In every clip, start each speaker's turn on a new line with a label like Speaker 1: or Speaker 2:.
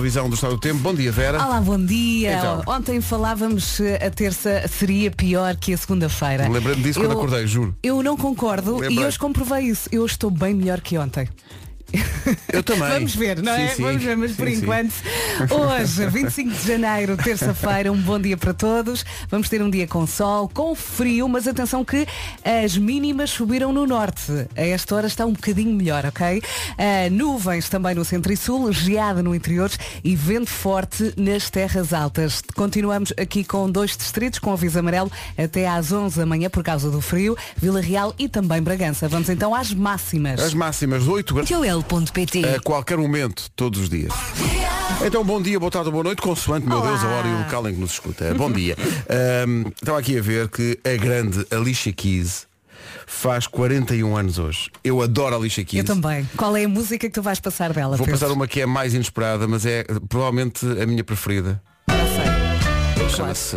Speaker 1: previsão do estado do tempo. Bom dia, Vera.
Speaker 2: Olá, bom dia.
Speaker 1: Então.
Speaker 2: Ontem falávamos eh, a terça seria pior que a segunda-feira.
Speaker 1: Lembrei-me disso quando
Speaker 2: Eu-
Speaker 1: acordei, juro.
Speaker 2: Eu não concordo e
Speaker 1: Lembrei.
Speaker 2: hoje comprovei isso. Eu estou bem melhor que ontem.
Speaker 1: Eu também.
Speaker 2: Vamos ver, não
Speaker 1: Sim,
Speaker 2: é?
Speaker 1: sim.
Speaker 2: Vamos ver, mas por
Speaker 1: Sim, sim.
Speaker 2: enquanto, hoje, 25 de janeiro, terça-feira, um bom dia para todos. Vamos ter um dia com sol, com frio, mas atenção que as mínimas subiram no norte. A esta hora está um bocadinho melhor, ok? Ah, nuvens também no centro e sul, geada no interior e vento forte nas terras altas. Continuamos aqui com dois distritos com aviso amarelo até às 11 da manhã por causa do frio, Vila Real e também Bragança. Vamos então às máximas.
Speaker 1: As máximas de 8 graus A qualquer momento, todos os dias. Então, bom dia, boa tarde, boa noite, consoante, meu
Speaker 2: Olá.
Speaker 1: Deus, a hora e o local em que nos escuta. Bom dia. Ahm, estava aqui a ver que a grande Alicia Keys faz 41 anos hoje. Eu adoro a Alicia Keys.
Speaker 2: Eu também. Qual é a música que tu vais passar dela?
Speaker 1: Vou
Speaker 2: Pedro?
Speaker 1: passar uma que é mais inesperada, mas é provavelmente a minha preferida.
Speaker 2: Sei.
Speaker 1: Chama-se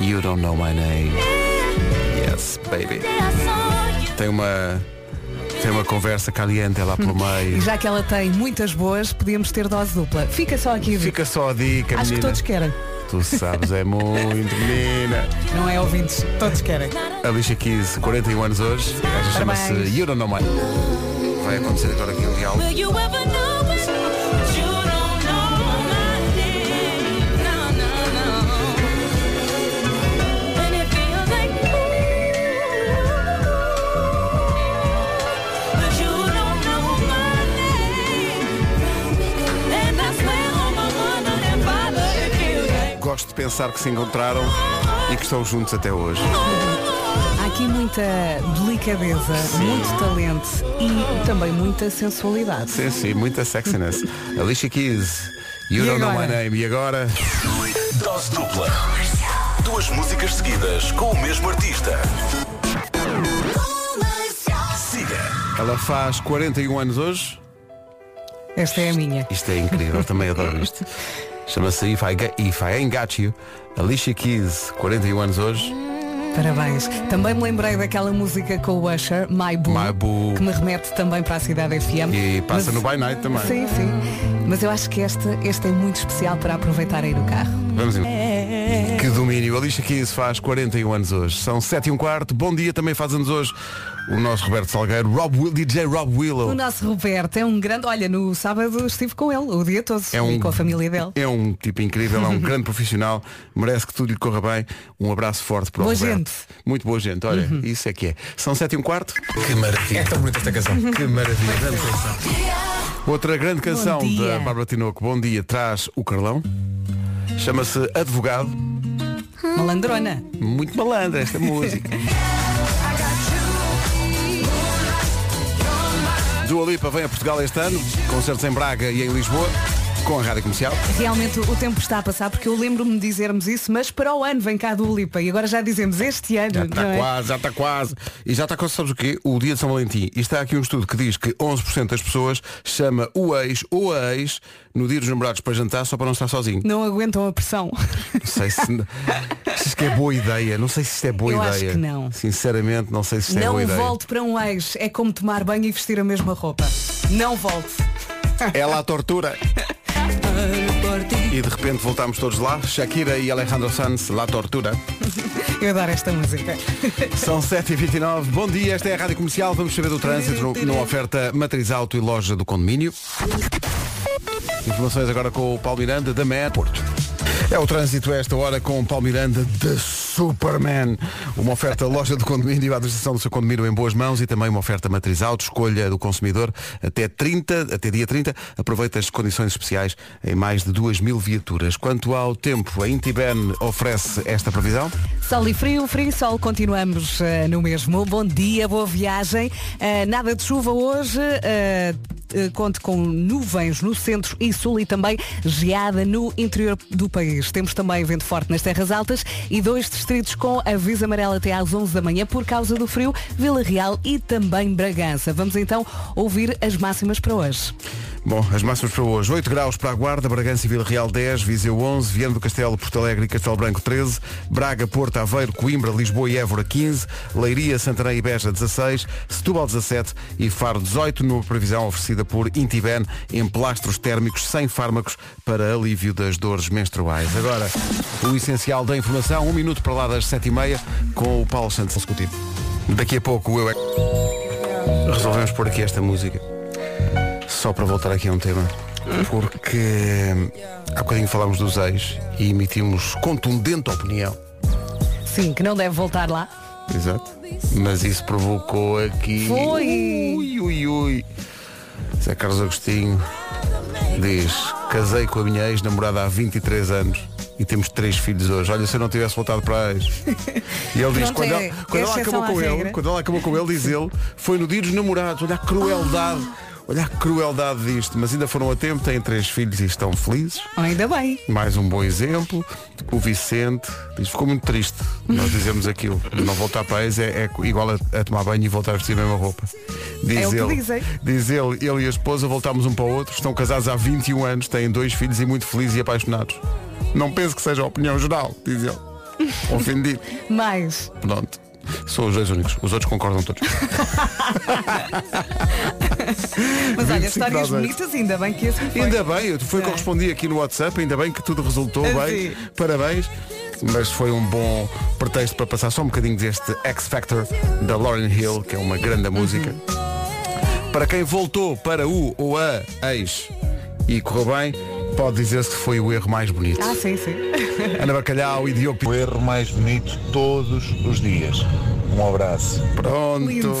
Speaker 1: You Don't Know My Name. Yes, baby. Tem uma tem uma conversa caliente lá pelo
Speaker 2: E
Speaker 1: meio.
Speaker 2: já que ela tem muitas boas, podíamos ter dose dupla. Fica só aqui.
Speaker 1: Fica só a dica,
Speaker 2: Acho que
Speaker 1: menina.
Speaker 2: todos querem.
Speaker 1: Tu sabes, é muito menina.
Speaker 2: Não é ouvintes, todos querem.
Speaker 1: Alicia Keys, 41 anos hoje. Esta chama-se. You Don't Know My Name. Vai acontecer agora aqui em real. Gosto de pensar que se encontraram e que estão juntos até hoje.
Speaker 2: Há aqui muita delicadeza, muito talento e também muita sensualidade.
Speaker 1: Sim, sim, muita sexiness. Alicia Keys, You
Speaker 2: E
Speaker 1: Don't Know My
Speaker 2: agora?
Speaker 1: Name. E agora?
Speaker 3: Dose dupla. Duas músicas seguidas com o mesmo artista. Siga.
Speaker 1: Ela faz 41 anos hoje.
Speaker 2: Esta é a minha.
Speaker 1: Isto é incrível, também adoro isto. Chama-se If, If I Ain't Got You. Alicia Keys, 41 anos hoje.
Speaker 2: Parabéns. Também me lembrei daquela música com o Usher, My Boo,
Speaker 1: My Boo.
Speaker 2: que me remete também para a cidade FM.
Speaker 1: E passa
Speaker 2: Mas-
Speaker 1: no By Night também.
Speaker 2: Sim, sim. Mas eu acho que esta, esta é muito especial para aproveitar aí no carro.
Speaker 1: Vamos em... Que domínio. Alicia Keys faz 41 anos hoje. São 7 e um quarto. Bom dia, também faz anos hoje o nosso Roberto Salgueiro, Rob Will, DJ Rob Willow.
Speaker 2: O nosso Roberto é um grande. Olha, no sábado estive com ele o dia todo
Speaker 1: É um-
Speaker 2: e com a família dele.
Speaker 1: É um tipo incrível, é um grande profissional, merece que tudo lhe corra bem. Um abraço forte para o
Speaker 2: Boa
Speaker 1: Roberto.
Speaker 2: gente.
Speaker 1: Muito boa gente, olha, isso é que é. São 7 e um quarto.
Speaker 3: Que maravilha. É tão bonita esta canção.
Speaker 1: Que maravilha. grande canção. Outra grande canção da Bárbara Tinoco, Bom Dia, traz o Carlão. Chama-se Advogado.
Speaker 2: Malandrona.
Speaker 1: Muito malandra esta música. Dua Lipa vem a Portugal este ano, concertos em Braga e em Lisboa, com a Rádio Comercial.
Speaker 2: Realmente o tempo está a passar porque eu lembro-me de dizermos isso, mas para o ano vem cá do Lipa e agora já dizemos este ano.
Speaker 1: Já está
Speaker 2: é?
Speaker 1: quase, já está quase. E já está quase, sabes o quê? O dia de São Valentim. E está aqui um estudo que diz que 11% das pessoas chama o ex ou a ex no dia dos namorados para jantar só para não estar sozinho.
Speaker 2: Não aguentam a pressão.
Speaker 1: Não sei se, se isto é boa ideia. Não sei se isto é boa
Speaker 2: Eu
Speaker 1: ideia.
Speaker 2: acho que não.
Speaker 1: Sinceramente, não sei se isto é
Speaker 2: Não
Speaker 1: boa ideia.
Speaker 2: volte para um ex. É como tomar banho e vestir a mesma roupa. Não volte.
Speaker 1: É lá a tortura. E de repente voltamos todos lá. Shakira e Alejandro Sanz, La Tortura.
Speaker 2: Eu adoro esta música.
Speaker 1: São 7h29. Bom dia, esta é a Rádio Comercial. Vamos saber do trânsito no- numa oferta Matriz Auto e loja do condomínio. Informações agora com o Paulo Miranda, da MER Porto. É o trânsito a esta hora com o Paulo Miranda, da Superman. Uma oferta loja do condomínio, a administração do seu condomínio em boas mãos e também uma oferta matriz auto, escolha do consumidor até 30, até dia 30. Aproveita as condições especiais em mais de 2 mil viaturas. Quanto ao tempo, a Intiben oferece esta previsão.
Speaker 2: Sol e frio, frio e sol, continuamos eh, no mesmo. Bom dia, boa viagem. Eh, nada de chuva hoje. eh, conte com nuvens no centro e sul e também geada no interior do país. Temos também vento forte nas terras altas e dois distritos com aviso amarelo até às 11 da manhã por causa do frio, Vila Real e também Bragança. Vamos então ouvir as máximas para hoje.
Speaker 1: Bom, as máximas para hoje. 8 graus para a Guarda, Bragança e Vila Real 10, Viseu 11, Viana do Castelo, Porto Alegre e Castelo Branco 13, Braga, Porto, Aveiro, Coimbra, Lisboa e Évora 15, Leiria, Santarém e Beja 16, Setúbal 17 e Faro 18, numa previsão oferecida por Intiben, emplastros térmicos sem fármacos para alívio das dores menstruais. Agora, o essencial da informação, um minuto para lá das 7h30 com o Paulo Santos Consecutivo. Daqui a pouco eu é... Resolvemos pôr aqui esta música. Só para voltar aqui a um tema. Porque há bocadinho falámos dos ex e emitimos contundente opinião.
Speaker 2: Sim, que não deve voltar lá.
Speaker 1: Exato. Mas isso provocou aqui.
Speaker 2: Foi.
Speaker 1: Ui, ui, ui. Zé Carlos Agostinho diz, casei com a minha ex-namorada há 23 anos e temos três filhos hoje. Olha, se eu não tivesse voltado para a ex. E ele diz,
Speaker 2: Pronto,
Speaker 1: quando,
Speaker 2: é-
Speaker 1: ela, quando
Speaker 2: é
Speaker 1: ela
Speaker 2: exceção
Speaker 1: acabou
Speaker 2: à
Speaker 1: com ele,
Speaker 2: regra.
Speaker 1: quando ela acabou com ele, diz ele, foi no dia dos namorados. Olha a crueldade. Olha a crueldade disto. Mas ainda foram a tempo, têm três filhos e estão felizes.
Speaker 2: Ainda bem.
Speaker 1: Mais um bom exemplo. O Vicente diz, ficou muito triste. Nós dizemos aquilo. Não voltar para ex é, é igual a, a tomar banho e voltar a vestir a mesma roupa. Diz
Speaker 2: É o que
Speaker 1: ele,
Speaker 2: dizem.
Speaker 1: Diz ele, ele e a esposa voltámos um para o outro, estão casados há 21 anos, têm dois filhos e muito felizes e apaixonados. Não penso que seja a opinião geral, diz ele. Ofendido.
Speaker 2: Mais.
Speaker 1: Pronto. São os dois únicos. Os outros concordam todos.
Speaker 2: Mas olha,
Speaker 1: 25
Speaker 2: histórias
Speaker 1: graus.
Speaker 2: bonitas, ainda bem que assim foi.
Speaker 1: Ainda bem, foi o que eu
Speaker 2: É.
Speaker 1: respondi aqui no WhatsApp, ainda bem que tudo resultou bem.
Speaker 2: sim.
Speaker 1: Parabéns. Mas foi um bom pretexto para passar só um bocadinho deste X Factor da Lauryn Hill, que é uma grande música.
Speaker 2: Uhum.
Speaker 1: Para quem voltou para o ou a ex e correu bem, pode dizer-se que foi o erro mais bonito.
Speaker 2: Ah, sim, sim.
Speaker 1: Ana Bacalhau e Diogo
Speaker 4: O erro mais bonito todos os dias. Um abraço.
Speaker 1: Pronto,
Speaker 2: Lindo.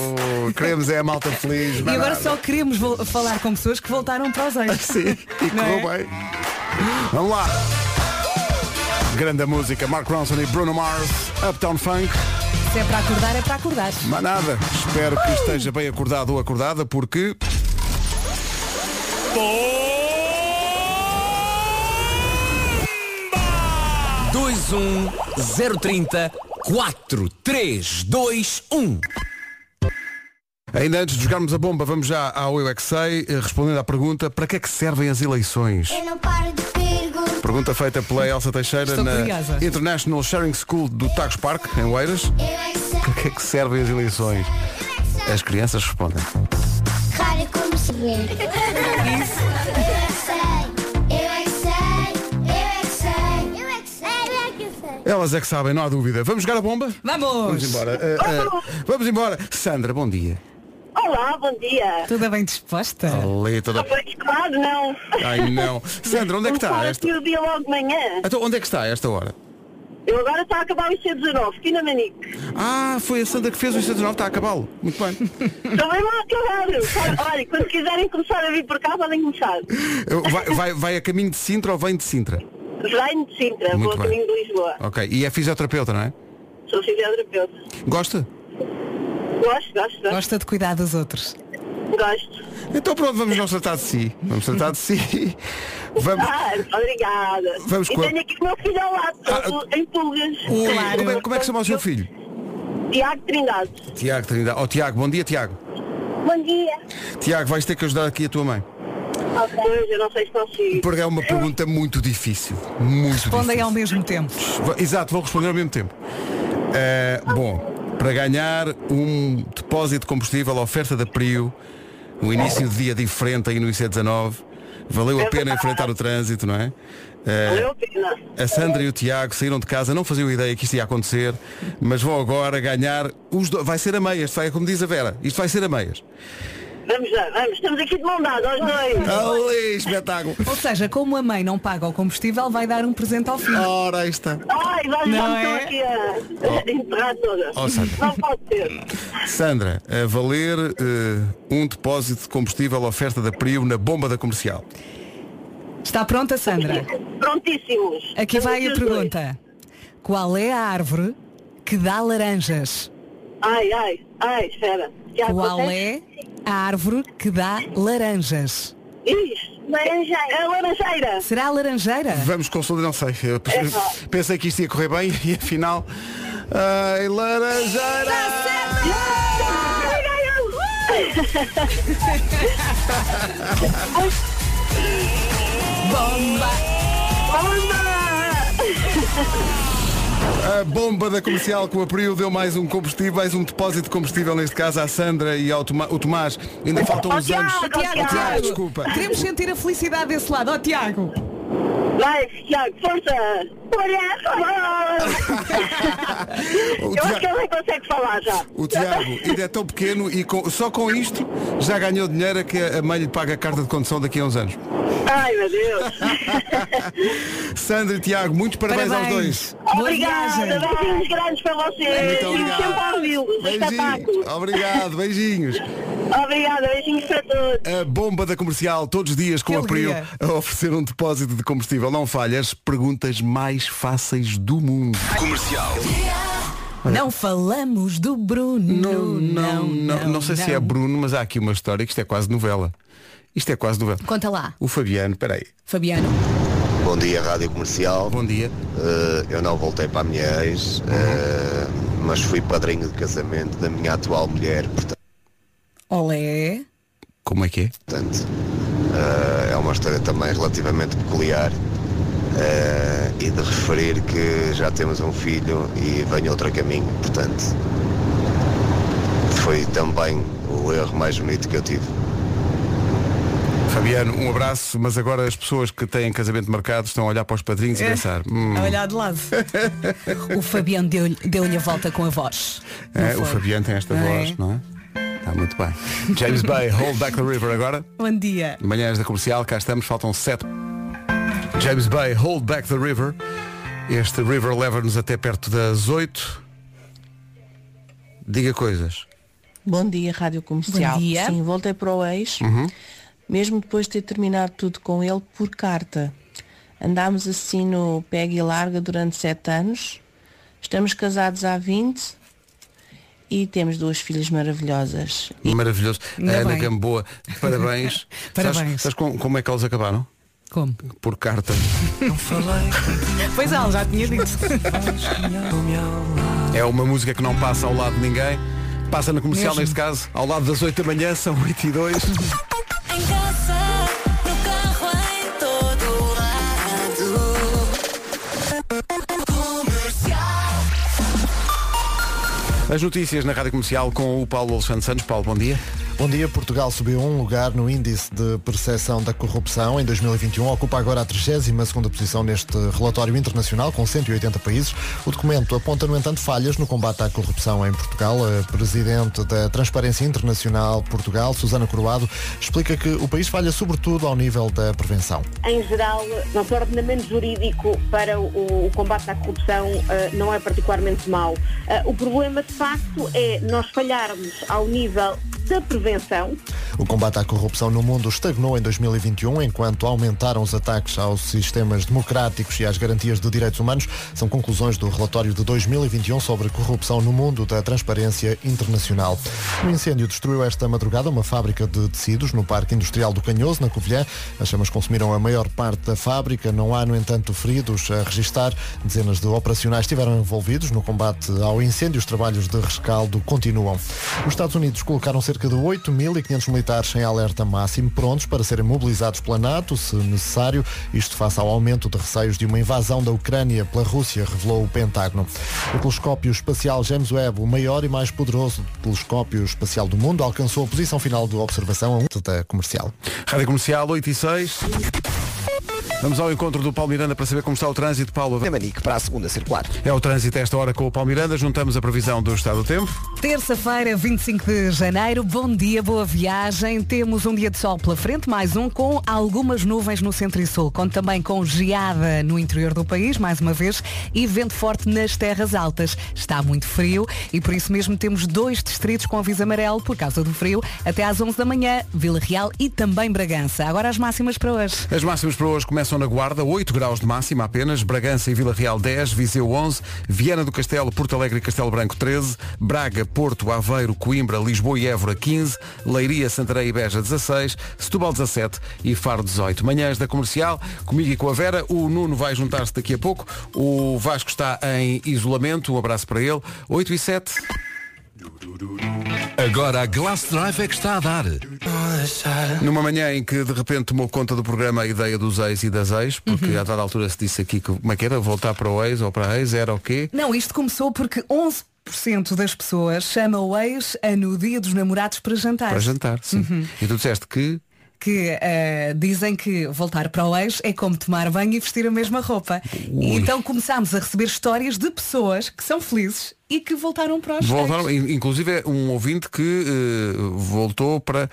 Speaker 1: queremos é a malta feliz.
Speaker 2: E agora
Speaker 1: nada.
Speaker 2: só queremos falar com pessoas que voltaram para os ex.
Speaker 1: Sim, e correu
Speaker 2: é?
Speaker 1: bem. Vamos lá. Grande música, Mark Ronson e Bruno Mars, Uptown Funk.
Speaker 2: Se é para acordar, é para acordar.
Speaker 1: Mas nada, espero que esteja bem acordado ou acordada, porque
Speaker 5: 21 030 4321.
Speaker 1: ainda antes de jogarmos a bomba, vamos já ao Eu é que Sei, eh, respondendo à pergunta, para que é que servem as eleições?
Speaker 6: Eu não paro de perguntar.
Speaker 1: Pergunta feita pela Elsa Teixeira
Speaker 2: Estou
Speaker 1: na
Speaker 2: curiosa.
Speaker 1: International Sharing School do Tagus Park, em Oeiras.
Speaker 6: É.
Speaker 1: Para que é que servem as eleições?
Speaker 6: É.
Speaker 1: As crianças respondem.
Speaker 6: Rádio como se vê. Isso.
Speaker 1: Elas é que sabem, não há dúvida. Vamos jogar a bomba?
Speaker 2: Vamos!
Speaker 1: Vamos embora. Eh, eh, vamos embora. Sandra, bom dia.
Speaker 7: Olá, bom dia.
Speaker 2: Tudo bem disposta?
Speaker 1: Ali toda...
Speaker 7: Pois claro, não.
Speaker 1: Ai não. Sandra, onde é que está esta?
Speaker 7: aqui o dia logo de manhã.
Speaker 1: Então, onde é que está a esta hora?
Speaker 7: Eu agora estou a acabar o IC19, aqui na Manique.
Speaker 1: Ah, foi a Sandra que fez o 119, está a acabá-lo. Muito bem.
Speaker 7: Estou bem lá a acabar. Olha, quando quiserem começar a vir por cá, podem começar.
Speaker 1: Eu- Vai, vai, vai a caminho de Sintra ou vem de Sintra?
Speaker 7: Venho de Sintra,
Speaker 1: Muito
Speaker 7: vou a
Speaker 1: bem.
Speaker 7: caminho de Lisboa.
Speaker 1: Ok. E é fisioterapeuta, não é?
Speaker 7: Sou fisioterapeuta.
Speaker 1: Gosta?
Speaker 7: Gosto, gosto, gosto.
Speaker 2: Gosta de cuidar dos outros.
Speaker 7: gosto.
Speaker 1: Então pronto, vamos nós tratar de si. Vamos tratar de si. Vamos.
Speaker 7: Ah, obrigada.
Speaker 1: Vamos
Speaker 7: e
Speaker 1: com a-
Speaker 7: tenho aqui o meu filho ao lado,
Speaker 1: Ah,
Speaker 7: todo em pulgas.
Speaker 1: Ui,
Speaker 2: Claro.
Speaker 1: como, é, como é que chama o seu filho?
Speaker 7: Tiago Trindade.
Speaker 1: Tiago Trindade. Oh Tiago, bom dia Tiago.
Speaker 7: Bom dia.
Speaker 1: Tiago, vais ter que ajudar aqui a tua mãe.
Speaker 7: Pois, eu não sei se consigo.
Speaker 1: Porque é uma pergunta muito difícil. Muito
Speaker 2: Respondem
Speaker 1: difícil.
Speaker 2: ao mesmo tempo.
Speaker 1: Exato, vou responder ao mesmo tempo. Eh, bom, para ganhar um depósito de combustível, a oferta da Prio, no início de dia diferente aí no IC19, valeu a pena enfrentar o trânsito, não é?
Speaker 7: Valeu a pena.
Speaker 1: a Sandra e o Tiago saíram de casa, não faziam ideia que isto ia acontecer, mas vão agora ganhar os dois. Vai ser a meias, vai, como diz a Vera, isto vai ser a meias.
Speaker 7: Vamos lá, vamos. Estamos aqui de mão dada, aos dois.
Speaker 1: Ali, espetáculo!
Speaker 2: Ou seja, como a mãe não paga o combustível, vai dar um presente ao filho.
Speaker 1: Ora, aí está.
Speaker 7: Ai, vai
Speaker 2: Não
Speaker 7: já
Speaker 2: é?
Speaker 7: estou aqui a, a enterrar toda.
Speaker 1: Oh, Sandra.
Speaker 7: Não pode ser.
Speaker 1: Sandra, a valer eh, um depósito de combustível oferta da Prio na bomba da comercial.
Speaker 2: Está pronta, Sandra?
Speaker 7: Prontíssimos.
Speaker 2: Aqui
Speaker 7: Estamos
Speaker 2: vai a
Speaker 7: os
Speaker 2: pergunta. Qual é a árvore que dá laranjas?
Speaker 7: Ai, ai, ai, espera. Já
Speaker 2: Qual
Speaker 7: acontece?
Speaker 2: é a árvore que dá laranjas?
Speaker 7: Ix, laranjeira. É laranjeira.
Speaker 2: Será a laranjeira?
Speaker 1: Vamos consolidar, não sei. Eu
Speaker 7: Epá.
Speaker 1: pensei que isto ia correr bem e afinal. Ai, laranjeira!
Speaker 2: Bomba!
Speaker 1: A bomba da comercial com o Abril deu mais um combustível, mais um depósito de combustível, neste caso à Sandra e ao Toma- o Tomás. Ainda faltam uns anos.
Speaker 2: Tiago.
Speaker 7: Tiago,
Speaker 1: desculpa.
Speaker 2: Queremos sentir a felicidade desse lado. Ó Tiago!
Speaker 7: Vai, Tiago, força! Olha!
Speaker 1: O
Speaker 7: Eu acho que
Speaker 1: Tiago,
Speaker 7: ele consegue falar já.
Speaker 1: o Tiago ainda é tão pequeno e com- só com isto já ganhou dinheiro a que a mãe lhe paga a carta de condução daqui a uns anos.
Speaker 7: Ai, meu Deus.
Speaker 1: Sandra e Tiago, muitos parabéns, aos dois.
Speaker 7: Obrigada. Beijinhos grandes para vocês.
Speaker 1: Muito obrigado. Beijinhos. Obrigado, beijinhos.
Speaker 7: Obrigada. Beijinhos para todos.
Speaker 1: A bomba da comercial, todos os dias com
Speaker 2: Que
Speaker 1: a
Speaker 2: alegria.
Speaker 1: a oferecer um depósito de combustível. Não falha, as perguntas mais fáceis do mundo.
Speaker 3: Comercial.
Speaker 2: Não falamos do Bruno.
Speaker 1: Não, não, não, não, sei se é Bruno, mas há aqui uma história que isto é quase novela. Isto é quase novela.
Speaker 2: Conta lá,
Speaker 1: O Fabiano, peraí,
Speaker 2: Fabiano.
Speaker 8: Bom dia, Rádio Comercial.
Speaker 1: bom dia.
Speaker 8: Eh, eu não voltei para a minha ex, eh, mas fui padrinho de casamento da minha atual mulher, portanto,
Speaker 2: Olé.
Speaker 1: Como é que é?
Speaker 8: Eh, é uma história também relativamente peculiar. eh, e de referir que já temos um filho e vem outro a caminho, portanto, foi também o erro mais bonito que eu tive.
Speaker 1: Fabiano, um abraço, mas agora as pessoas que têm casamento marcado estão a olhar para os padrinhos e pensar. hum,
Speaker 2: A olhar de lado. o Fabiano deu-lhe deu-lhe a volta com a voz.
Speaker 1: É, o? Fabiano tem esta
Speaker 2: é?
Speaker 1: voz, não é? Está muito bem. James Bay, Hold Back the River agora.
Speaker 2: Bom dia.
Speaker 1: Manhãs da comercial, cá estamos, faltam sete. James Bay, Hold Back the River. Este river leva-nos até perto das oito. Diga coisas.
Speaker 9: Bom dia, Rádio Comercial.
Speaker 2: Bom dia.
Speaker 9: Sim, voltei para o ex, mesmo depois de ter terminado tudo com ele por carta. Andámos assim no pega e larga durante sete anos. Estamos casados há 20 e temos duas filhas maravilhosas.
Speaker 1: Maravilhoso.
Speaker 2: Ainda
Speaker 1: Ana
Speaker 2: bem.
Speaker 1: Gamboa, parabéns.
Speaker 2: Parabéns.
Speaker 1: Sabes, sabes com- como é que eles acabaram?
Speaker 2: Como?
Speaker 1: Por carta.
Speaker 2: Pois ela já tinha dito.
Speaker 1: É uma música que não passa ao lado de ninguém. Passa na comercial,
Speaker 2: Mesmo.
Speaker 1: neste caso, ao lado das 8 da manhã, são 8 e 2. As notícias na Rádio Comercial com o Paulo Alexandre Santos. Paulo, bom dia.
Speaker 10: Bom dia, Portugal subiu um lugar no índice de percepção da corrupção em 2021, ocupa agora a 32ª posição neste relatório internacional com 180 países. O documento aponta, no entanto, falhas no combate à corrupção em Portugal. A presidente da Transparência Internacional Portugal, Susana Coroado, explica que o país falha sobretudo ao nível da prevenção.
Speaker 7: Em geral, nosso ordenamento jurídico para o, o combate à corrupção eh, não é particularmente mau. Eh, o problema, de facto, é nós falharmos ao nível da prevenção.
Speaker 10: O combate à corrupção no mundo estagnou em 2021, enquanto aumentaram os ataques aos sistemas democráticos e às garantias de direitos humanos. São conclusões do relatório de 2021 sobre corrupção no mundo da Transparência Internacional. O incêndio destruiu esta madrugada uma fábrica de tecidos no Parque Industrial do Canhoso, na Covilhã. As chamas consumiram a maior parte da fábrica. Não há, no entanto, feridos a registar. Dezenas de operacionais estiveram envolvidos no combate ao incêndio. Os trabalhos de rescaldo continuam. Os Estados Unidos colocaram cerca de 8.500 militares em alerta máximo, prontos para serem mobilizados pela NATO, se necessário. Isto face ao aumento de receios de uma invasão da Ucrânia pela Rússia, revelou o Pentágono. O telescópio espacial James Webb, o maior e mais poderoso telescópio espacial do mundo, alcançou a posição final de observação a um da comercial.
Speaker 1: Rádio Comercial 8 e 6. Vamos ao encontro do Paulo Miranda para saber como está o trânsito. Paulo,
Speaker 11: Manique para a segunda circular.
Speaker 1: é o trânsito a esta hora com o Paulo Miranda. Juntamos a previsão do estado do tempo.
Speaker 2: Terça-feira, 25 de janeiro. Bom dia, boa viagem. Temos um dia de sol pela frente, mais um com algumas nuvens no centro e sul, com também com geada no interior do país, mais uma vez, e vento forte nas terras altas. Está muito frio e por isso mesmo temos dois distritos com aviso amarelo por causa do frio até às 11 da manhã, Vila Real e também Bragança. Agora as máximas para hoje.
Speaker 1: As máximas para hoje começam na Guarda, 8 graus de máxima apenas, Bragança e Vila Real 10, Viseu 11, Viana do Castelo, Porto Alegre e Castelo Branco 13, Braga, Porto, Aveiro, Coimbra, Lisboa e Évora 15, Leiria, Santarém e Beja 16, Setúbal 17 e Faro 18. Manhãs da Comercial, comigo e com a Vera, o Nuno vai juntar-se daqui a pouco, o Vasco está em isolamento, um abraço para ele, 8 e 7.
Speaker 3: Agora a Glass Drive é que está a dar.
Speaker 1: Numa manhã em que de repente tomou conta do programa a ideia dos ex e das ex, porque
Speaker 2: Uhum.
Speaker 1: a dada altura se disse aqui que como é que era? Voltar para o ex ou para a ex era o quê?
Speaker 2: Não, isto começou porque 11% das pessoas chamam o ex a no dia dos namorados para jantar.
Speaker 1: Para jantar, sim.
Speaker 2: Uhum.
Speaker 1: E tu disseste que
Speaker 2: Que eh, dizem que voltar para o ex é como tomar banho e vestir a mesma roupa. E então começámos a receber histórias de pessoas que são felizes e que voltaram para os
Speaker 1: voltaram,
Speaker 2: ex.
Speaker 1: in- inclusive é um ouvinte que eh, voltou para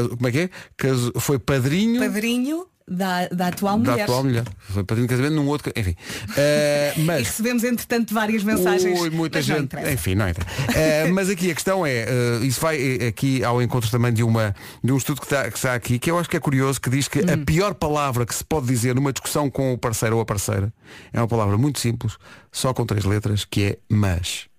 Speaker 1: como é que é? Caso- foi padrinho
Speaker 2: Padrinho da, da atual
Speaker 1: da
Speaker 2: mulher.
Speaker 1: atual mulher. Foi padrinho de casamento num outro, enfim.
Speaker 2: E
Speaker 1: mas
Speaker 2: recebemos entretanto várias mensagens.
Speaker 1: Ui, muita
Speaker 2: mas não
Speaker 1: gente.
Speaker 2: interessa.
Speaker 1: Enfim, não entra. Eh, mas aqui a questão é, eh, isso vai aqui ao encontro também de, uma, de um estudo que está, que está aqui, que eu acho que é curioso, que diz que a
Speaker 2: Hum.
Speaker 1: pior palavra que se pode dizer numa discussão com o parceiro ou a parceira é uma palavra muito simples, só com três letras, que é mas.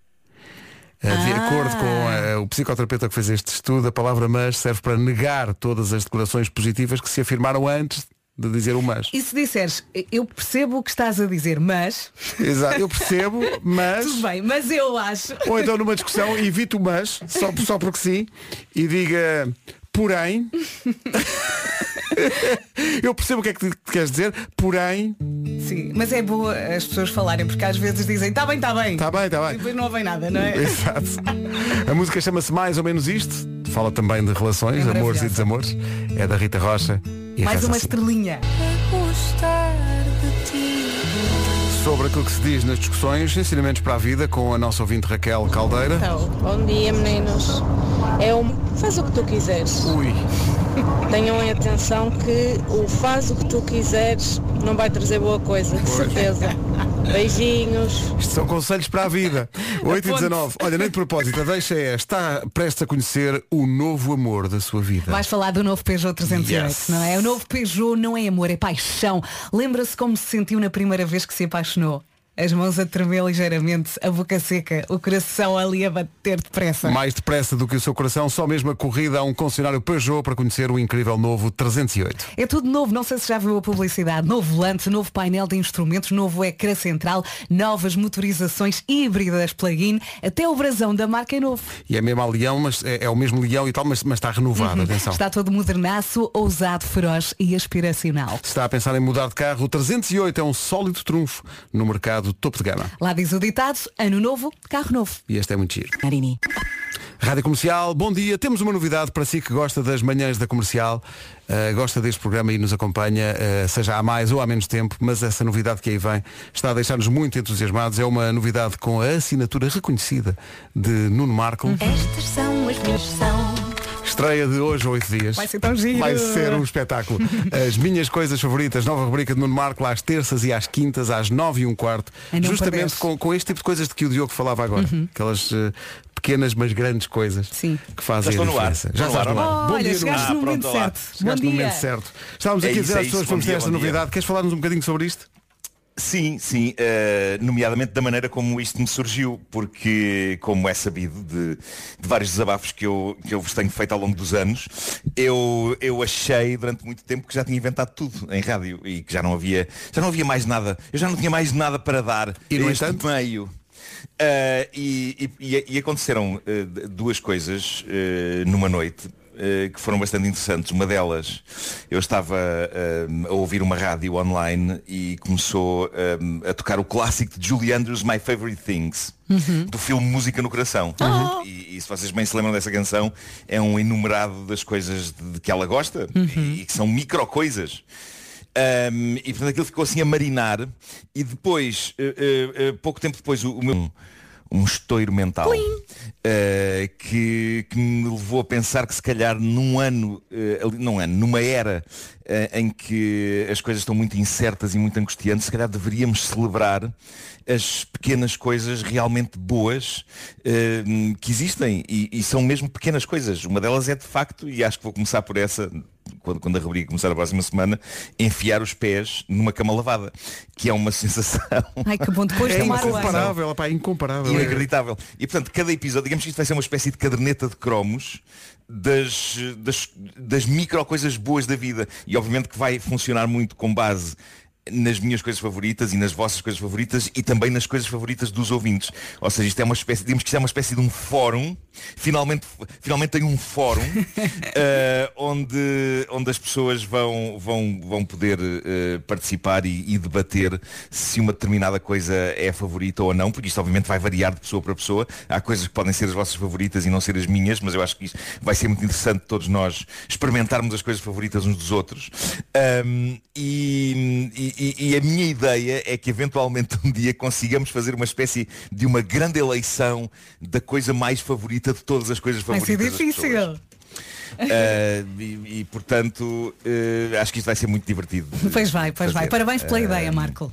Speaker 1: Eh, De
Speaker 2: Ah.
Speaker 1: acordo com eh, o psicoterapeuta que fez este estudo, a palavra mas serve para negar todas as declarações positivas que se afirmaram antes de dizer o mas.
Speaker 2: E se disseres, eu percebo o que estás a dizer, mas.
Speaker 1: Exato, eu percebo, mas.
Speaker 2: Tudo bem, mas eu acho.
Speaker 1: Ou então numa discussão evite o mas, só, só porque sim, e diga porém. Eu percebo o que é que tu queres dizer, porém.
Speaker 2: Sim, mas é boa as pessoas falarem, porque às vezes dizem, está bem, está bem.
Speaker 1: Está bem, está
Speaker 2: E
Speaker 1: bem.
Speaker 2: depois não ouvem nada, não é?
Speaker 1: Exato. A música chama-se mais ou menos isto. Fala também de relações,
Speaker 2: É
Speaker 1: amores e desamores. É da Rita Rocha. E
Speaker 2: Mais uma
Speaker 1: assim.
Speaker 2: estrelinha.
Speaker 1: Sobre aquilo que se diz nas discussões, ensinamentos para a vida com a nossa ouvinte Raquel Caldeira.
Speaker 11: Então, bom dia meninos. É um faz o que tu quiseres.
Speaker 1: Ui.
Speaker 11: Tenham em atenção que o faz o que tu quiseres não vai trazer boa coisa, de certeza. Beijinhos.
Speaker 1: Isto são conselhos para a vida. 8 e
Speaker 2: Aponte.
Speaker 1: 19. Olha, nem de propósito, a deixa é, está prestes a conhecer o novo amor da sua vida.
Speaker 2: Vais falar do novo Peugeot 308,
Speaker 1: Yes.
Speaker 2: não é? O novo Peugeot não é amor, é paixão. Lembra-se como se sentiu na primeira vez que se apaixonou? As mãos a tremer ligeiramente, a boca seca, o coração ali a bater depressa.
Speaker 1: Mais depressa do que o seu coração, só mesmo a corrida a um concessionário Peugeot para conhecer o incrível novo 308.
Speaker 2: É tudo novo, não sei se já viu a publicidade. Novo volante, novo painel de instrumentos, novo ecrã central, novas motorizações híbridas plug-in, até o brasão da marca é novo.
Speaker 1: E é mesmo a leão, mas é, é o mesmo leão e tal, mas, mas está renovado, atenção.
Speaker 2: Uhum. Está todo modernaço, ousado, feroz e aspiracional.
Speaker 1: Se está a pensar em mudar de carro, o 308 é um sólido trunfo no mercado topo de gama.
Speaker 2: Lá diz o ditado, ano novo, carro novo.
Speaker 1: E este é muito giro.
Speaker 2: Marini.
Speaker 1: Rádio Comercial, bom dia. Temos uma novidade para si que gosta das manhãs da comercial, uh, gosta deste programa e nos acompanha, uh, seja há mais ou há menos tempo, mas essa novidade que aí vem está a deixar-nos muito entusiasmados. É uma novidade com a assinatura reconhecida de Nuno Marco.
Speaker 12: Estas são as minhas são.
Speaker 1: Estreia de hoje oito dias.
Speaker 2: Vai ser tão giro.
Speaker 1: Vai ser um espetáculo. As minhas coisas favoritas, nova rubrica de Nuno Marco, às terças e às quintas, às nove e um quarto. Justamente com, com este tipo de coisas de que o Diogo falava agora.
Speaker 2: Uhum.
Speaker 1: Aquelas eh, pequenas mas grandes coisas que fazem
Speaker 13: Já
Speaker 1: a
Speaker 13: estou no ar.
Speaker 1: diferença. Já estás no ar.
Speaker 2: Olha,
Speaker 1: Bom dia,
Speaker 2: chegaste no momento certo.
Speaker 1: Chegaste no momento certo. Estávamos
Speaker 13: É
Speaker 1: aqui a dizer
Speaker 13: é
Speaker 1: às pessoas
Speaker 13: isso.
Speaker 1: que vamos ter esta novidade. Queres falar-nos um bocadinho sobre isto?
Speaker 13: Sim, sim, eh, nomeadamente da maneira como isto me surgiu, porque, como é sabido de, de vários desabafos que eu, que eu vos tenho feito ao longo dos anos, eu, eu achei durante muito tempo que já tinha inventado tudo em rádio e que já não havia, já não havia mais nada, eu já não tinha mais nada para dar
Speaker 1: E, no
Speaker 13: este
Speaker 1: entanto?
Speaker 13: meio. Eh, e, e- e aconteceram eh, duas coisas numa noite que foram bastante interessantes. Uma delas, eu estava eh, a ouvir uma rádio online e começou eh, a tocar o clássico de Julie Andrews, My Favorite Things, do filme Música no Coração. E, e se vocês bem se lembram dessa canção, é um enumerado das coisas de, de que ela gosta e, e que são micro coisas. Um, e portanto aquilo ficou assim a marinar e depois, eh, eh, eh, pouco tempo depois, o, o meu um estouro mental eh, que, que me levou a pensar que se calhar num ano, ali- num ano, numa era eh, em que as coisas estão muito incertas e muito angustiantes, se calhar deveríamos celebrar as pequenas coisas realmente boas que existem e, e são mesmo pequenas coisas. Uma delas é de facto, e acho que vou começar por essa, quando, quando a rubrica começar a próxima semana, enfiar os pés numa cama lavada, que é uma sensação.
Speaker 2: Ai, que bom, depois de
Speaker 1: É
Speaker 2: tomar banho.
Speaker 1: incomparável, opá, incomparável.
Speaker 13: Inacreditável. E portanto, cada episódio, digamos que isto vai ser uma espécie de caderneta de cromos das, das, das micro coisas boas da vida. E obviamente que vai funcionar muito com base nas minhas coisas favoritas e nas vossas coisas favoritas e também nas coisas favoritas dos ouvintes. Ou seja, isto é uma espécie, digamos que isto é uma espécie de um fórum, finalmente, finalmente tem um fórum eh, onde, onde as pessoas vão, vão, vão poder eh, participar e, e debater se uma determinada coisa é favorita ou não, porque isto obviamente vai variar de pessoa para pessoa. Há coisas que podem ser as vossas favoritas e não ser as minhas, mas eu acho que isto vai ser muito interessante todos nós experimentarmos as coisas favoritas uns dos outros. Ahm, e, e- e- e a minha ideia é que eventualmente um dia consigamos fazer uma espécie de uma grande eleição da coisa mais favorita de todas as coisas
Speaker 2: Vai ser
Speaker 13: favoritas. das pessoas.
Speaker 2: difícil.
Speaker 13: Ah, e, e, portanto eh, acho que isto vai ser muito divertido.
Speaker 2: Pois vai, pois vai.
Speaker 13: fazer.
Speaker 2: Parabéns pela
Speaker 13: Ah,
Speaker 2: ideia, Marco.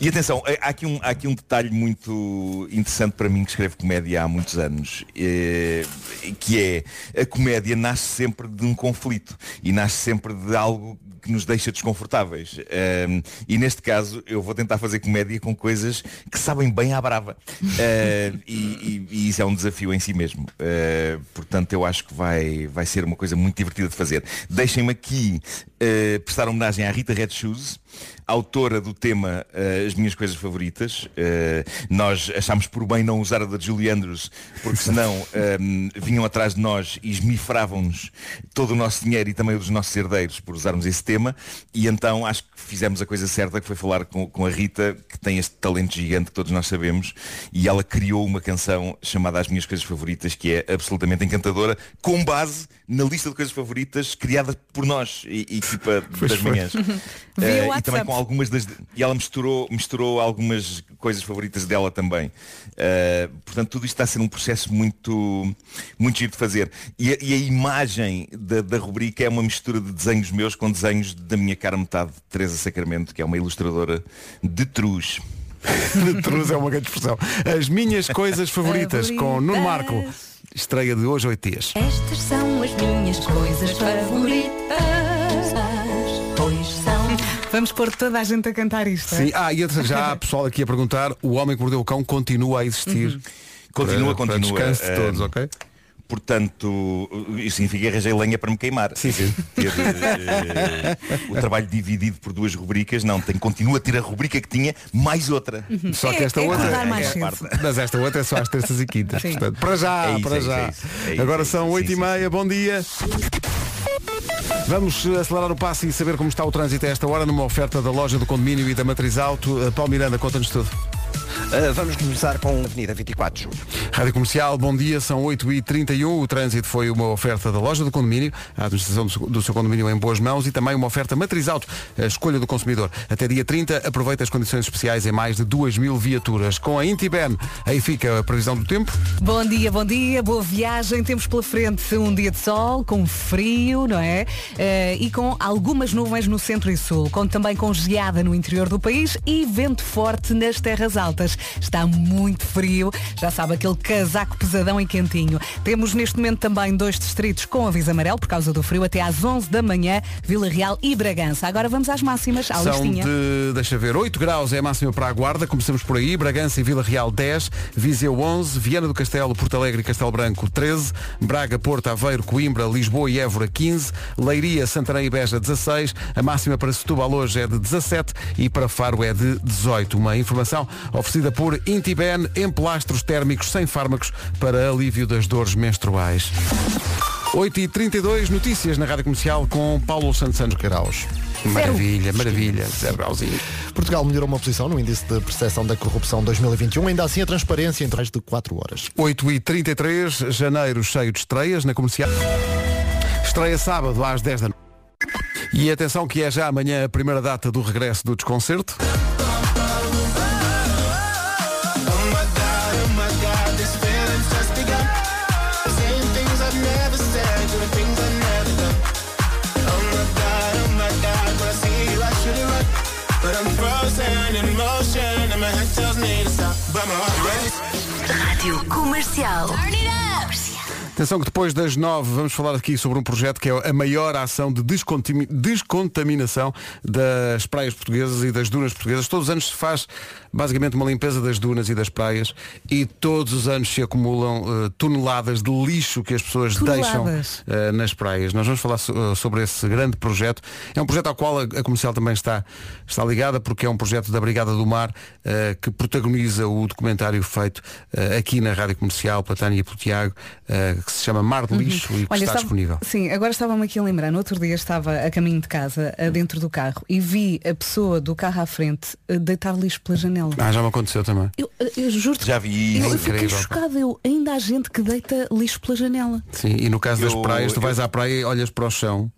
Speaker 13: e atenção, eh, há aqui, um, há aqui um detalhe muito interessante para mim que escrevo comédia há muitos anos, eh, que é a comédia nasce sempre de um conflito e nasce sempre de algo que nos deixa desconfortáveis. Um, e neste caso eu vou tentar fazer comédia com coisas que sabem bem à brava. Uh, e, e- e isso é um desafio em si mesmo. Uh, portanto, eu acho que vai, vai ser uma coisa muito divertida de fazer. Deixem-me aqui uh, prestar homenagem à Rita Red Shoes, autora do tema uh, As Minhas Coisas Favoritas. Uh, nós achámos por bem não usar a da Julie Andrews, porque senão um, vinham atrás de nós e esmifravam-nos todo o nosso dinheiro e também o dos nossos herdeiros por usarmos esse tema. E então acho que fizemos a coisa certa, que foi falar com, com a Rita, que tem este talento gigante que todos nós sabemos, e ela criou uma canção chamada As Minhas Coisas Favoritas, que é absolutamente encantadora, com base na lista de coisas favoritas criada por nós, e, equipa
Speaker 2: Pois
Speaker 13: das
Speaker 2: foi.
Speaker 13: manhãs. Eh, e
Speaker 2: WhatsApp.
Speaker 13: também com algumas das. E ela misturou, misturou algumas coisas favoritas dela também. Eh, portanto, tudo isto está a ser um processo muito, muito giro de fazer. E a, e a imagem da, da rubrica é uma mistura de desenhos meus com desenhos da minha cara metade, Teresa Sacramento, que é uma ilustradora de truz.
Speaker 1: de Truz é uma grande expressão. As minhas coisas favoritas com Nuno Marco. Estreia de hoje, oito dias.
Speaker 12: Estas são as minhas coisas favoritas. Pois são.
Speaker 2: Vamos pôr toda a gente a cantar isto. é?
Speaker 1: Sim, ah, e já há pessoal aqui a perguntar, o homem que mordeu o cão continua a existir.
Speaker 2: Uhum.
Speaker 13: Continua,
Speaker 1: Para- para
Speaker 13: continua.
Speaker 1: descanso de
Speaker 13: Eh,
Speaker 1: todos, ok?
Speaker 13: Portanto, isso significa que arranjei lenha para me queimar. Sim, sim. Ter eh, o trabalho dividido por duas rubricas, não, tem, continua a ter a rubrica que tinha, mais outra.
Speaker 1: Só que esta outra. Mas esta outra é só às terças e quintas. Portanto, para já,
Speaker 13: É isso,
Speaker 1: para
Speaker 13: é isso,
Speaker 1: já.
Speaker 13: é isso, é isso,
Speaker 1: Agora
Speaker 13: é
Speaker 1: são oito e meia, bom dia. Vamos acelerar o passo e saber como está o trânsito a esta hora numa oferta da loja do condomínio e da Matriz Auto. Eh, Paulo Miranda, conta-nos tudo.
Speaker 14: Uh, vamos começar com a Avenida 24 de Julho.
Speaker 1: Rádio Comercial, bom dia, são 8h31. O trânsito foi uma oferta da loja do condomínio, a administração do seu- do seu condomínio em boas mãos e também uma oferta matriz auto, a escolha do consumidor. Até dia 30, aproveita as condições especiais em mais de 2 mil viaturas. Com a Intiben, aí fica a previsão do tempo.
Speaker 2: Bom dia, bom dia, boa viagem. Temos pela frente um dia de sol, com frio, não é? Eh, e com algumas nuvens no centro e sul. Conto também com geada no interior do país e vento forte nas terras altas. Está muito frio, já sabe, aquele casaco pesadão e quentinho. Temos neste momento também dois distritos com aviso amarelo por causa do frio até às 11 da manhã, Vila Real e Bragança. Agora vamos às máximas, à
Speaker 1: São
Speaker 2: listinha.
Speaker 1: de, deixa ver, 8 graus é a máxima para a Guarda, começamos por aí, Bragança e Vila Real 10, Viseu 11, Viana do Castelo, Porto Alegre e Castelo Branco 13, Braga, Porto, Aveiro, Coimbra, Lisboa e Évora 15, Leiria, Santarém e Beja 16, a máxima para Setúbal hoje é de 17 e para Faro é de 18. Uma informação oferecida por Intiben, emplastros térmicos sem fármacos para alívio das dores menstruais. 8h32, notícias na Rádio Comercial com Paulo Santos Santos Caraus. Maravilha, maravilha, zero grauzinho.
Speaker 10: Portugal melhorou uma posição no índice de percepção da corrupção 2021, ainda assim a transparência em mais de 4 horas.
Speaker 1: 8h33, janeiro cheio de estreias na comercial. Estreia sábado às 10 da noite. E atenção que é já amanhã a primeira data do regresso do desconcerto. Atenção que depois das nove vamos falar aqui sobre um projeto que é a maior ação de descontami- descontaminação das praias portuguesas e das dunas portuguesas. Todos os anos se faz basicamente uma limpeza das dunas e das praias e todos os anos se acumulam eh, toneladas de lixo que as pessoas deixam
Speaker 2: Toneladas.
Speaker 1: eh, nas praias. Nós vamos falar so- eh, sobre esse grande projeto. É um projeto ao qual a, a comercial também está, está ligada porque é um projeto da Brigada do Mar eh, que protagoniza o documentário feito aqui na Rádio Comercial pela Tânia e pelo Tiago, que se chama Mar de Lixo e que está
Speaker 2: estava-
Speaker 1: disponível.
Speaker 2: Sim, agora estava-me aqui a lembrar. No outro dia estava a caminho de casa, dentro do carro, e vi a pessoa do carro à frente deitar lixo pela janela.
Speaker 1: Ah, já me aconteceu também.
Speaker 2: Eu, eu juro
Speaker 13: Já vi
Speaker 2: eu
Speaker 13: isso.
Speaker 2: fiquei
Speaker 1: Incrível.
Speaker 2: chocada. Eu, ainda há gente que deita lixo pela janela.
Speaker 1: Sim, e no caso das
Speaker 13: Eu-
Speaker 1: praias, tu vais à praia e olhas para o chão